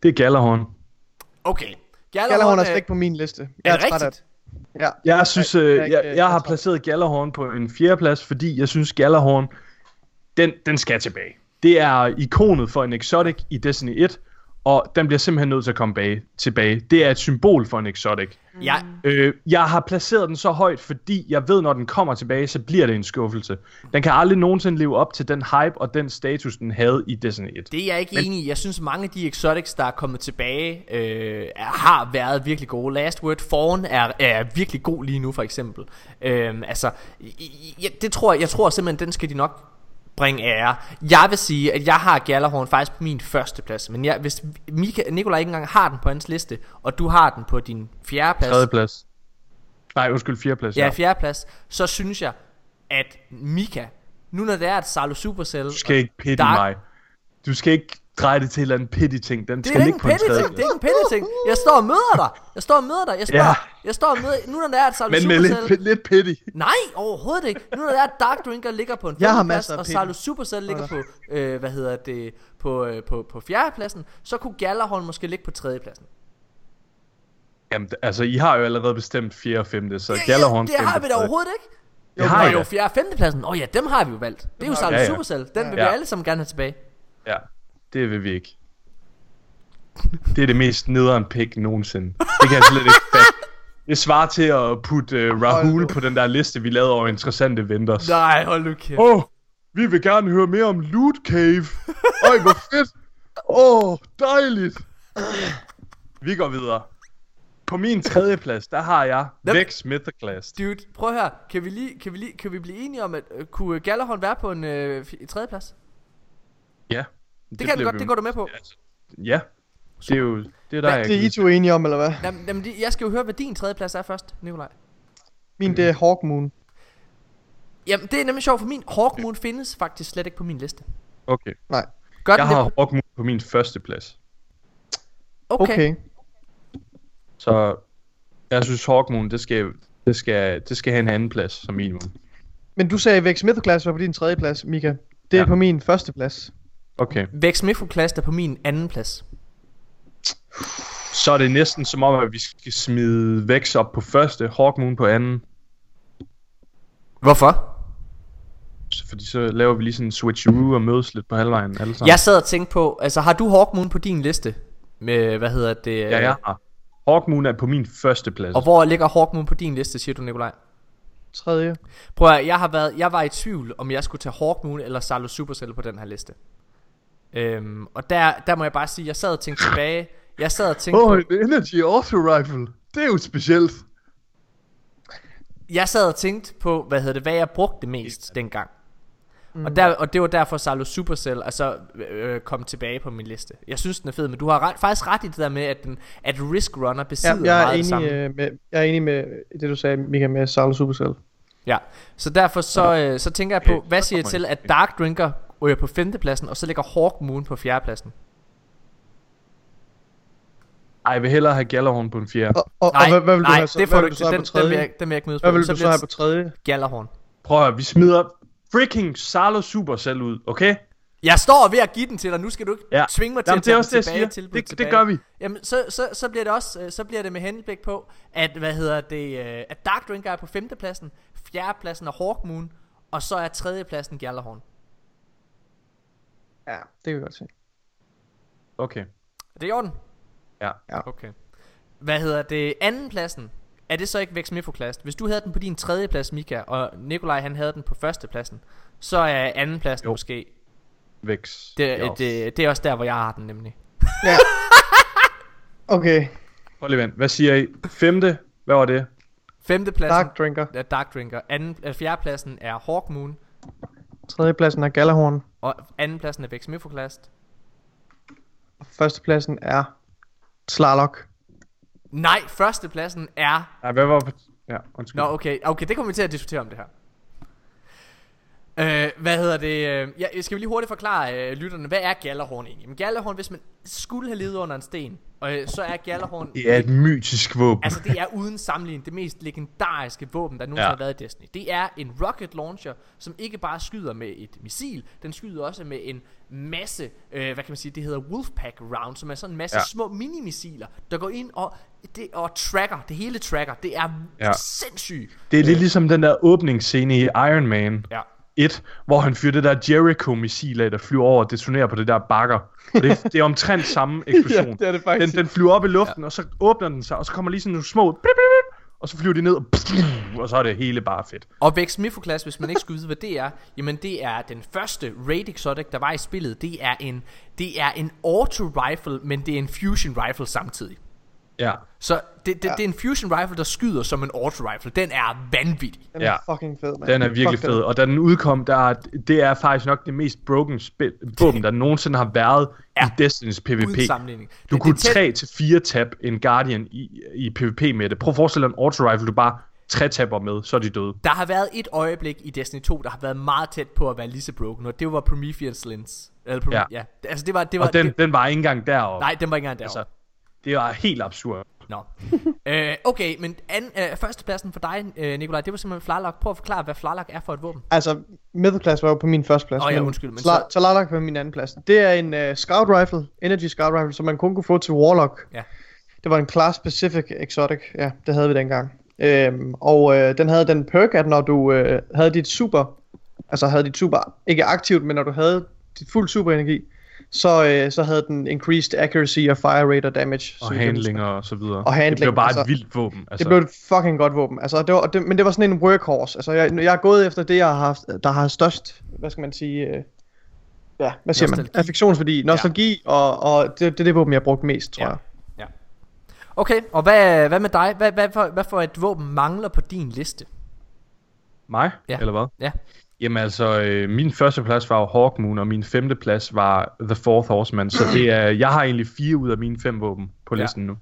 Det er Gallerhorn. Okay. Gjallarhorn er øh, slet ikke på min liste. Er Jeg er, af rigtigt? det. Ja. Jeg synes, jeg er øh, ikke- jeg, jeg jeg er har placeret Gallerhorn på en fjerdeplads, fordi jeg synes, Gallerhorn, den, den skal tilbage. Det er ikonet for en exotic i Destiny 1, og den bliver simpelthen nødt til at komme bag, tilbage. Det er et symbol for en exotic. Ja, Øh, jeg har placeret den så højt, fordi jeg ved, når den kommer tilbage, så bliver det en skuffelse. Den kan aldrig nogensinde leve op til den hype og den status, den havde i Destiny 1. det er jeg ikke enig i. Jeg synes, mange af de exotics, der er kommet tilbage, øh, har været virkelig gode. Last Word Fawn er, er virkelig god lige nu, for eksempel. Øh, altså, jeg, det tror jeg, jeg tror simpelthen, den skal de nok bringe ære. Jeg vil sige, at jeg har Gjallarhorn faktisk på min første plads. Men jeg, hvis Mika, Nikolaj ikke engang har den på hans liste, og du har den på din fjerde plads, Tredje plads. Nej, undskyld, fjerde plads. ja, fjerde plads, så synes jeg, at Mika, nu når det er et Salo Supercell, Du skal ikke pity Dark- mig. Du skal ikke dreje det til en eller anden pity ting. Den Det skal er ikke ligge på en tredje ting, det plads. er ikke en petty ting. Jeg står og møder dig. Jeg står og møder dig. Jeg står, Ja. jeg står og møder, nu når det er et Salo Men med Supercell. lidt, lidt pity. Nej, overhovedet ikke. Nu når det er Dark Drinker ligger på en Jeg har af og. Salo Supercell ligger på, øh, hvad hedder det, på, øh, på, på fjerdepladsen, så kunne Gallerholm måske ligge på tredjepladsen. Jamen, altså, I har jo allerede bestemt 4. og 5. Så Gallerhorn det har vi da overhovedet ikke. Det Jo, har jo da. fjerde og femtepladsen. Åh oh, ja, dem har vi jo valgt. Det er jo Salo Ja, ja. Supercell. Den vil Ja. vi alle sammen gerne have tilbage. Ja, det vil vi ikke. Det er det mest nederen pick nogensinde. Det kan jeg slet ikke fatte. Det svarer til at putte uh, Rahul på den der liste, vi lavede over interessante vendors. Nej, hold nu kæft. Åh, oh, vi vil gerne høre mere om Loot Cave. Øj, hvor fedt. Åh, oh, dejligt. Vi går videre. På min tredje plads, der har jeg? Vex Mythoclast. Dude, prøv her. Kan vi lige, kan vi lige, kan vi blive enige om, at øh, kunne Gallerholm være på en øh, fi- tredjeplads? Ja. Det, det kan du bliver godt, vi- det går du med på. Ja. Det er jo det er der, jeg Det er I to enige om, eller hvad? Jamen, jamen, jeg skal jo høre, hvad din tredjeplads er først, Nikolaj. Min, det er Hawkmoon. Jamen, det er nemlig sjovt, for min Hawkmoon findes faktisk slet ikke på min liste. Okay. Nej. Gør Jeg har det? Hawkmoon på min første plads. Okay. okay. Så jeg synes Hawkmoon, det skal, det skal, det skal have en anden plads som minimum. Men du sagde, at Vex Mythoclast var på din tredje plads, Mika. Det er Ja. på min første plads. Okay. Vex Mifoclast er på min anden plads. Så er det næsten som om, at vi skal smide Vex op på første, Hawkmoon på anden. Hvorfor? Fordi så laver vi lige sådan en switcheroo og mødes lidt på halvvejen alle sammen. Jeg sad og tænkte på, altså har du Hawkmoon på din liste? Med, hvad hedder det? Ja, jeg har. Hawkmoon er på min første plads. Og hvor ligger Hawkmoon på din liste, siger du, Nikolaj? Tredje. Prøv at, jeg har været, jeg var i tvivl, om jeg skulle tage Hawkmoon eller Salo Supercell på den her liste. Øhm, og der, der må jeg bare sige, jeg sad og tænkte tilbage. Jeg sad og tænkte Åh, på, en Energy Auto Rifle. Det er jo specielt. jeg sad og tænkte på, hvad hedder det, hvad jeg brugte mest dengang. Og, der, og det var derfor Salo Supercell altså, øh, kom tilbage på min liste. Jeg synes den er fed, men du har ret, faktisk ret i det der med, at, den, at Risk Runner Ja, besidder jeg, er meget enig, samme. øh, med, jeg er enig med det, du sagde, Mika, med Sarlo Supercell. Ja, så derfor så, øh, så tænker jeg på, Okay, hvad siger jeg til, at Dark Drinker ryger på femtepladsen, og så ligger Hawk Moon på fjerdepladsen. Ej, jeg vil hellere have Gallerhorn på en fjerde. Og, og, Nej, og hvad, hvad vil nej, du have så? det får hvad du vil ikke. så Den, på den, vil jeg, den vil jeg ikke mødes Hvad på. vil du så så bliver have det på tredje? Gallerhorn. Prøv at høre, vi smider freaking Salo Supercell ud, okay? Jeg står ved at give den til dig, nu skal du ikke Ja. tvinge mig til Jamen, at det er tage også den det, jeg tilbage siger. tilbud Det- det tilbage. gør vi. Jamen, så, så, så bliver det også, øh, så bliver det med henblik på, at, hvad hedder det, øh, at Dark Drinker er på femtepladsen, fjerdepladsen er Hawk Moon, og så er tredjepladsen Gallerhorn. Ja, det kan vi godt se. Okay. Er det i orden? Ja. Ja. Okay. Hvad hedder det, andenpladsen, er det så ikke Vex Mifoklast? Hvis du havde den på din tredje plads, Mika, og Nikolaj han havde den på førstepladsen, så er andenpladsen Jo. måske, Vex. det, Ja. det, det er også der, hvor jeg har den nemlig. Ja. Okay, Prøv lige vent. Hvad siger I? Femte? Hvad var det? Femtepladsen Dark Drinker. er Dark Drinker, anden, øh, fjerdepladsen er Hawk Moon, Tredjepladsen er Galahorn. og andenpladsen er Vex Mifoklast. Førstepladsen er Slarlock. Nej, førstepladsen er... Nej, hvad var. Ja, undskyld. Nå, okay. Okay, det kommer vi til at diskutere om det her. Øh, hvad hedder det? øh, Jeg skal vi lige hurtigt forklare øh, lytterne, hvad er Gallerhorn egentlig? Men Gallerhorn, hvis man skulle have levet under en sten, øh, så er Gallerhorn... Det er et mytisk våben. Altså det er uden sammenligning det mest legendariske våben der nogensinde ja. Ja. har været i Destiny Det er en rocket launcher Som ikke bare skyder med et missil Den skyder også med en masse øh, Hvad kan man sige Det hedder Wolfpack round Som er sådan en masse ja. Ja. små minimissiler Der går ind og, det, og tracker Det hele tracker Det er ja. Ja. sindssygt Det er lidt ligesom den der åbningsscene i Iron Man Ja 1, hvor han fyrer det der Jericho-missil af, der flyver over og detonerer på det der bakker. Det, det er omtrent samme eksplosion. Ja, det er det den, faktisk. den flyver op i luften, ja. og så åbner den sig, og så kommer lige sådan nogle små... Blip, blip, og så flyver de ned, og, og så er det hele bare fedt. Og Vex Mifoclass, hvis man ikke skulle vide, hvad det er, jamen det er den første Raid Exotic, der var i spillet. Det er en, det er en auto-rifle, men det er en fusion rifle samtidig. Ja. Så det, det, ja. det er en fusion rifle, der skyder som en auto-rifle. Den er vanvittig. Den Ja. er fucking fed, mand. Den er virkelig Fuck fed, og da den udkom, der, det er faktisk nok det mest broken spil, våben, der nogensinde har været Ja. i Destiny's PvP. Uden sammenligning. Du Det- kunne det tæt- 3-4 tab en Guardian i, i PvP med det. Prøv at forestille dig en auto-rifle, du bare 3 tapper med, så er de døde. Der har været et øjeblik i Destiny 2, der har været meget tæt på at være lige så broken, og det var Prometheus Lens. Eller Prome- ja. Ja. ja. Altså det var, det var Og den, det, den var ikke engang deroppe. Nej, den var ikke engang derovre. Altså, det var helt absurd. Nå. øh, okay, men an, øh, førstepladsen for dig, øh, Nikolaj, det var simpelthen Flarlock. Prøv at forklare, hvad Flarlock er for et våben. Altså, Middle Class var jo på min første plads. Åh, ja, undskyld, men Sla- så- Slarlock var på min anden plads. Det er en uh, Scout Rifle, Energy Scout Rifle, som man kun kunne få til Warlock. Ja. Det var en Class Specific Exotic, ja, det havde vi dengang. Øhm, og øh, den havde den perk, at når du øh, havde dit super, altså havde dit super, ikke aktivt, men når du havde dit fuld super energi, så, øh, så havde den increased accuracy og fire rate og damage. Og handlinger og så videre. Og handling, Det blev bare altså- et vildt våben. Altså, det blev et fucking godt våben. Altså, det var, det, men det var sådan en workhorse. Altså, jeg, jeg er gået efter det, jeg har haft, der har størst, hvad skal man sige, øh, ja, hvad siger Nostalgi. man? Affektionsværdi, nostalgi, ja. og, og det, det er det våben, jeg har brugt mest, tror Ja. jeg. Ja. Okay, og hvad, hvad med dig? Hvad, hvad, for, hvad for et våben mangler på din liste? Mig? Ja. Eller hvad? Ja. Jamen altså, øh, min første plads var jo Hawkmoon, og min femte plads var The Fourth Horseman. Så det er, jeg har egentlig fire ud af mine fem våben på Ja. listen nu.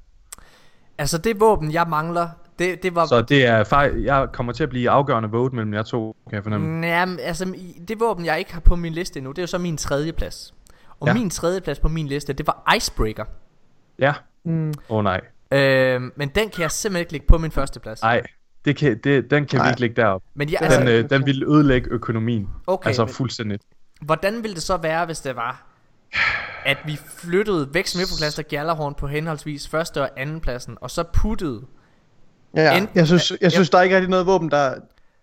Altså det våben, jeg mangler, det, det var... Så det er faktisk, jeg kommer til at blive afgørende vote mellem jer to, kan jeg fornemme. Jamen, altså det våben, jeg ikke har på min liste endnu, det er jo så min tredje plads. Og ja. Ja. min tredje plads på min liste, det var Icebreaker. Ja. Mm. Åh oh, nej. Øhm, men den kan jeg simpelthen ikke lægge på min første plads. Nej, det kan, det, den kan Nej. vi ikke lægge derop. Men Den, altså, Den, øh, den ville ødelægge økonomien. okay, altså fuldstændig. hvordan ville det så være, hvis det var, at vi flyttede væk Smiffoklaster og Gjallarhorn på henholdsvis første og anden pladsen, og så puttede... Ja, ja. Enten- Jeg synes, jeg synes der er ikke rigtig noget våben, der,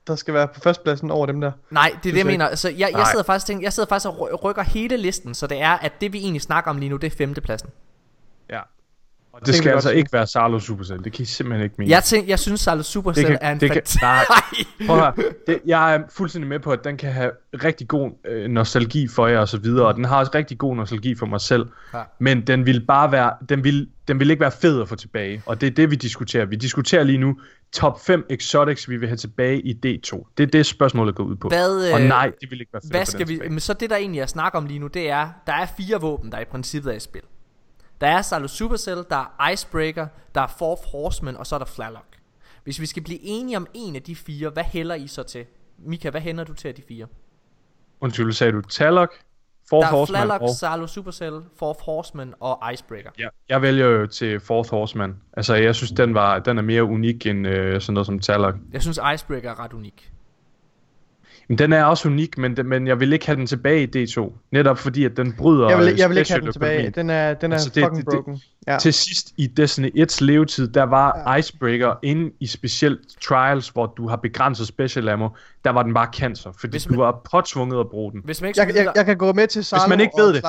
der skal være på førstepladsen over dem der. Nej, det er det, jeg mener. Altså, jeg, jeg, sidder faktisk, tænker, jeg sidder faktisk og ry- rykker hele listen, så det er, at det vi egentlig snakker om lige nu, det er femtepladsen. Og det, kan skal vi altså ikke være Sarlo Supercell. Det kan I simpelthen ikke mene. Jeg, tænker, jeg synes, Salo Supercell kan- er en det kan- fantastisk... nej. Prøv at høre. det, jeg er fuldstændig med på, at den kan have rigtig god øh, nostalgi for jer og så videre, og den har også rigtig god nostalgi for mig selv. Ja. Men den vil bare være, den vil, den vil ikke være fed at få tilbage, og det er det, vi diskuterer. Vi diskuterer lige nu top 5 exotics, vi vil have tilbage i D2. Det er det, spørgsmålet går ud på. Hvad, og øh, nej, det vil ikke være fedt Hvad skal vi, tilbage. men så det der egentlig er snak om lige nu, det er, der er fire våben, der i princippet er i spil. Der er Salo Supercell, der er Icebreaker, der er Fourth Horseman, og så er der Flarlock. Hvis vi skal blive enige om en af de fire, hvad hælder I så til? Mika, hvad hænder du til af de fire? Undskyld, sagde du Talok, Fourth der er Horseman Flarlock, og... Salo Supercell, Fourth Horseman og Icebreaker. Ja, jeg vælger jo til Fourth Horseman. Altså, jeg synes, den, var, den er mere unik end øh, sådan noget som Talok. Jeg synes Icebreaker er ret unik. Men den er også unik, men, men jeg vil ikke have den tilbage i D2. Netop fordi, at den bryder Jeg vil, jeg vil ikke have den tilbage. Den er, den er Altså, det- fucking det- det- broken. Ja. Til sidst i Destiny 1's levetid, der var Icebreaker inde i specielt trials, hvor du har begrænset special ammo, der var den bare cancer, fordi Hvis du man- var påtvunget at bruge den. Hvis man ikke Jeg, jeg, jeg kan gå med til Salo man ikke ved det.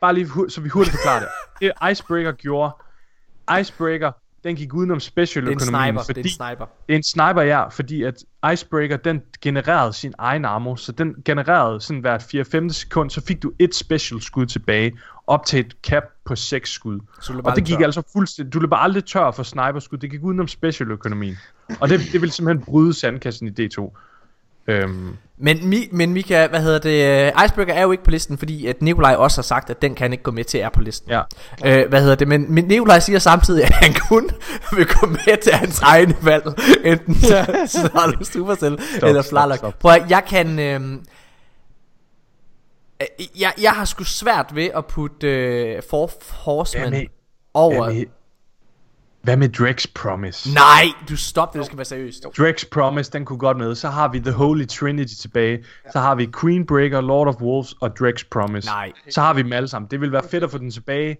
Bare lige, så vi hurtigt forklarer det. Det Icebreaker gjorde, Icebreaker, den gik udenom special det er en sniper, fordi det er en sniper. Det er en sniper, ja, fordi at Icebreaker, den genererede sin egen ammo, så den genererede sådan hvert 4-5 sekund, så fik du et special skud tilbage, op til et cap på 6 skud. Så Og det gik tør. altså fuldstændig, du løb aldrig tør for sniperskud, det gik udenom special økonomien. Og det, det ville simpelthen bryde sandkassen i D2. Øhm, Men, Mi, men Mika, hvad hedder det? øh, Icebreaker er jo ikke på listen, fordi at Nikolaj også har sagt, at den kan ikke gå med til at er på listen. ja. Øh, hvad hedder det? Men, men Nikolaj siger samtidig, at han kun vil gå med til hans egne valg. Enten ja. Slalom Supercell eller stop, Flarlock. stop. Prøv at, jeg kan... Øh, jeg, jeg har sgu svært ved at putte øh, Fourth Horseman med- over... Med, hvad med Drex Promise? Nej, du stop det, det skal være seriøst. Drex Promise, den kunne godt med. Så har vi The Holy Trinity tilbage. Så har vi Queenbreaker, Lord of Wolves og Drex Promise. Nej. Så har vi dem alle sammen. Det vil være fedt at få den tilbage.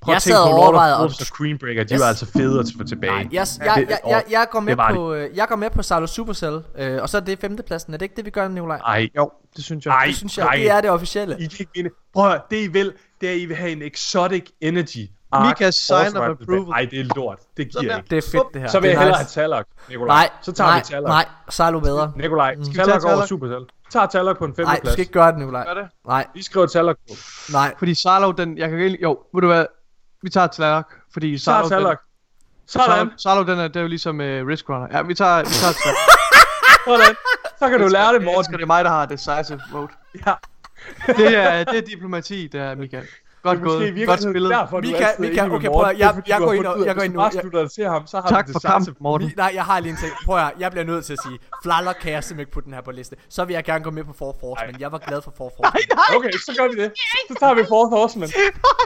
Prøv Jeg at tænke på Lord of Wolves og Queenbreaker. De Jeg var altså fede at få tilbage. Nej, jeg, jeg, jeg, jeg, jeg, går med på, øh, jeg går med på Salo Supercell, øh, og så er det femtepladsen. Er det ikke det, vi gør, Nikolaj? Ej, Jo, det synes jeg. Ej. Det synes jeg, nej. det er det officielle. I kan ikke. Prøv at høre, det I vil, det er, at I vil have en exotic energy. Arc Mikas sign of approval. Ej, det er lort. Det giver Sådan der. ikke. Det er fedt, det her. Så vil jeg er hellere have nice. Talok, Nikolaj. Nej, så tager nej, vi Talok. nej, Salo bedre. Nikolaj, vi Talok tage over Talok? Supercell. Tag Talok på en Nej, du femteplads. skal ikke gøre det, Nikolaj. Gør det? Nej, Vi skriver Talok på. nej. Fordi Sarlo, den, jeg kan ikke, jo, ved du hvad, vi tager Tlalok, fordi Så tager Talok. Sådan. Sarlo, Sarlo, den er, det er jo ligesom uh, Risk Runner. Ja, vi tager, vi tager Tlalok. Sådan. Så kan du lære det, Morten. det er mig, der har decisive vote. Ja. Det er, det er diplomati, det er Michael. Godt Det gået, godt spillet. derfor, du Mika, er Mika, okay, prøv at- jeg- Det fordi jeg du går ind og- jeg går hvis ind du nu. bare Jeg- slutter dig til ham, så har Tak du for decisive. kampen, Morten. Mi, nej, jeg har lige en ting. Prøv at jeg bliver nødt til at sige, Flarlock kan jeg simpelthen ikke putte den her på liste. Så vil jeg gerne gå med på Four Force, men jeg var glad for Four Force. Okay, så gør vi det. Så tager vi Fourth Horseman.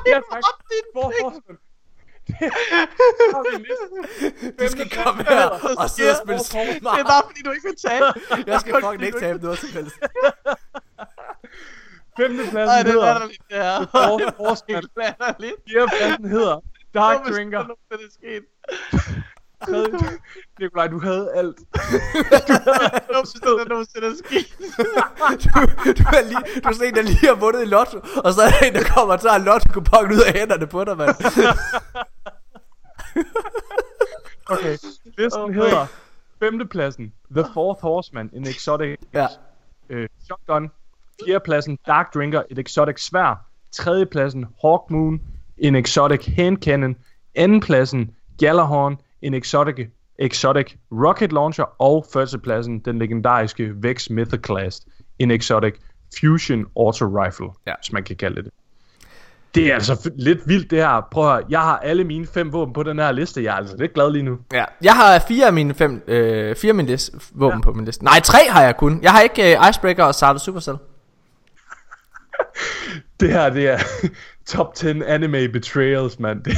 Ja, tak. Fourth Horseman. Så har vi en liste. Du skal komme her og sidde og spille Det er smart. bare fordi, du ikke vil tage. Jeg skal fucking ikke tabe noget som helst. Nej, Femtepladsen det er hedder latterligt, det her. Fourth Horseman. Det er latterligt. Fjerdepladsen hedder Dark Hvorfor Drinker. skulle der nogensinde sket? Tredje- Nikolaj, du havde alt. Hvorfor skulle der nogensinde sket? Du, du, er lige, du er sådan en, der lige har vundet i lotto, og så er der en, der kommer og tager en lotto-kupon ud af hænderne på dig, mand. Okay, listen hedder femtepladsen The Fourth Horseman, en exotic Ja. øh, shotgun. Fjerdepladsen Dark Drinker, et exotic svær. Tredjepladsen Hawk Moon, en exotic hand cannon. Andenpladsen Gjallarhorn, en exotic, exotic rocket launcher. Og førstepladsen den legendariske Vex Mythoclast, en exotic fusion auto rifle, Ja. hvis man kan kalde det. Det er altså lidt vildt det her. Prøv at høre, jeg har alle mine fem våben på den her liste. Jeg er altså lidt glad lige nu. Ja, jeg har fire af mine fem, øh, fire af mine liste, våben ja. på min liste. Nej, tre har jeg kun. Jeg har ikke øh, Icebreaker og Salve Supercell. Det her, det er top 10 anime betrayals, mand.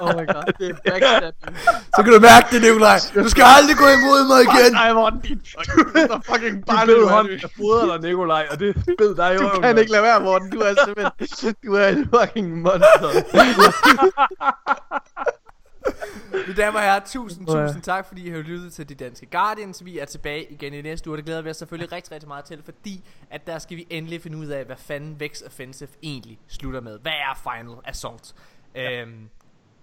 Oh my god, det er backstabbing. Så kan du mærke det, Nikolaj. Du skal aldrig gå imod mig igen. Ej, Morten, din fucking, fucking du ved er. hånden, der fodrer dig, Nikolaj, og det bed dig i Du kan ikke lade være, Morten. Du er simpelthen... Du er en fucking monster. Mine damer og herrer, tusind, Ja. tusind tak, fordi I har lyttet til De Danske Guardians. Vi er tilbage igen i næste uge, det glæder vi os selvfølgelig rigtig, rigtig meget til, fordi at der skal vi endelig finde ud af, hvad fanden Vex Offensive egentlig slutter med. Hvad er Final Assault? Øhm,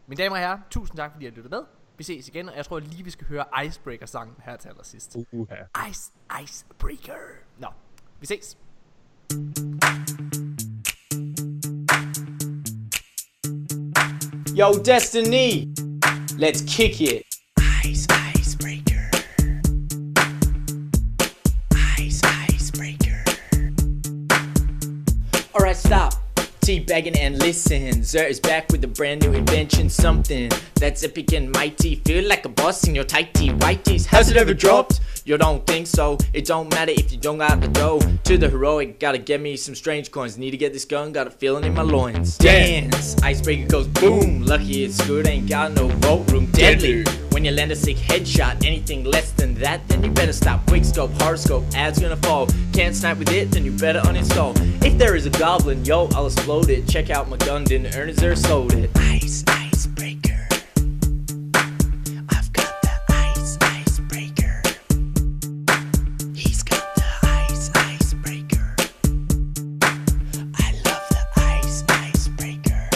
mine damer og herrer, tusind tak, fordi I har lyttet med. Vi ses igen, og jeg tror lige, vi skal høre Icebreaker-sangen her til allersidst. Uha. Ice, Icebreaker. Nå, vi ses. Yo, Destiny, let's kick it. Ice, icebreaker. Ice, icebreaker. Alright, stop. Teabagging and listen. Zer is back with a brand new invention. Something that's epic and mighty. Feel like a boss in your tight tee, whiteys. Has it ever dropped? You don't think so? It don't matter if you don't got the dough. To the heroic, gotta get me some strange coins. Need to get this gun, got a feeling in my loins. Dance, icebreaker goes boom. Lucky it's good, ain't got no vote room. Deadly. When you land a sick headshot, anything less than that, then you better stop. Quick scope, hard scope, ads gonna fall. Can't snipe with it, then you better uninstall. If there is a goblin, yo, I'll explode it. Check out my gun, didn't earn it, or sold it. Ice, icebreaker. I've got the ice, icebreaker. He's got the ice, icebreaker. I love the ice, icebreaker.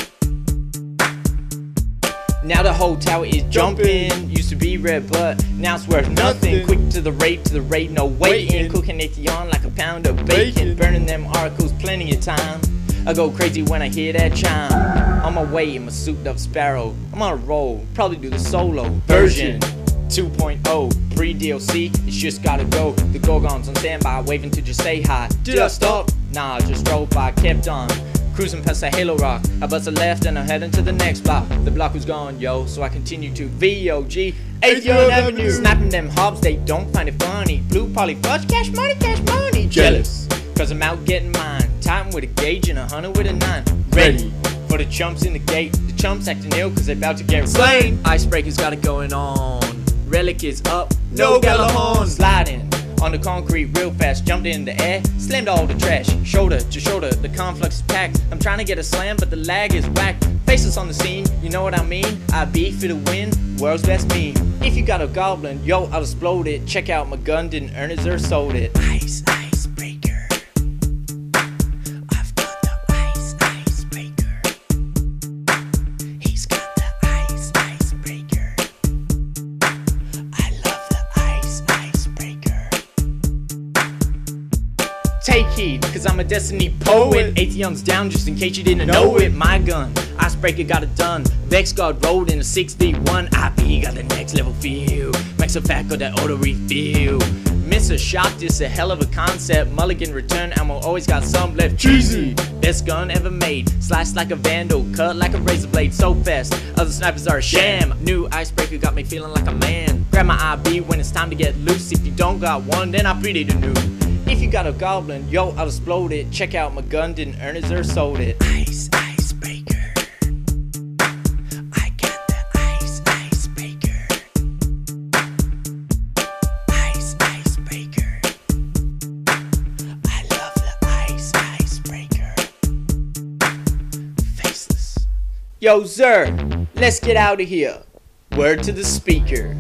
Now the whole tower is jumping. To be red, but now it's worth nothing. Quick to the rate, to the rate, no waiting. Cooking it on like a pound of bacon. Burning them articles, plenty of time. I go crazy when I hear that chime. On my way in my souped up sparrow. I'm on a roll, probably do the solo version. 2.0 pre DLC. It's just gotta go. The Gorgons on standby, waving to just say hi. Did I stop? Nah, just drove by, kept on. Cruising past a Halo Rock, I bust a left and I'm heading to the next block. The block was gone, yo, so I continue to VOG. 8th Yard Avenue. Snapping them hobs, they don't find it funny. Blue poly fudge, cash money, cash money. Jealous, cause I'm out getting mine. Titan with a gauge and a hunter with a nine. Ready for the chumps in the gate. The chumps acting ill cause they about to get slain. Icebreaker's got it going on. Relic is up, no Galahorn. Sliding on the concrete real fast, jumped in the air, slammed all the trash, shoulder to shoulder, the conflux is packed. I'm trying to get a slam, but the lag is whacked. Faces on the scene, you know what I mean? I beat for the win, world's best meme. If you got a goblin, yo, I'll explode it. Check out my gun, didn't earn it or sold it. Ice, a destiny poet. Atheon's down just in case you didn't know it. My gun, icebreaker got it done. Vex guard rolled in a 6v1. IP got the next level feel. Max a fat got that auto refill. Miss a shot, this a hell of a concept. Mulligan return ammo, always got some left. Cheesy, best gun ever made. Slice like a vandal, cut like a razor blade, so fast. Other snipers are a sham. New icebreaker got me feeling like a man. Grab my IB when it's time to get loose. If you don't got one, then I pity the new. If you got a goblin, yo, I'll explode it. Check out my gun, didn't earn it or sold it. Ice, icebreaker. I got the ice, icebreaker. Ice, icebreaker. I love the ice, icebreaker. Faceless. Yo, sir, let's get out of here. Word to the speaker.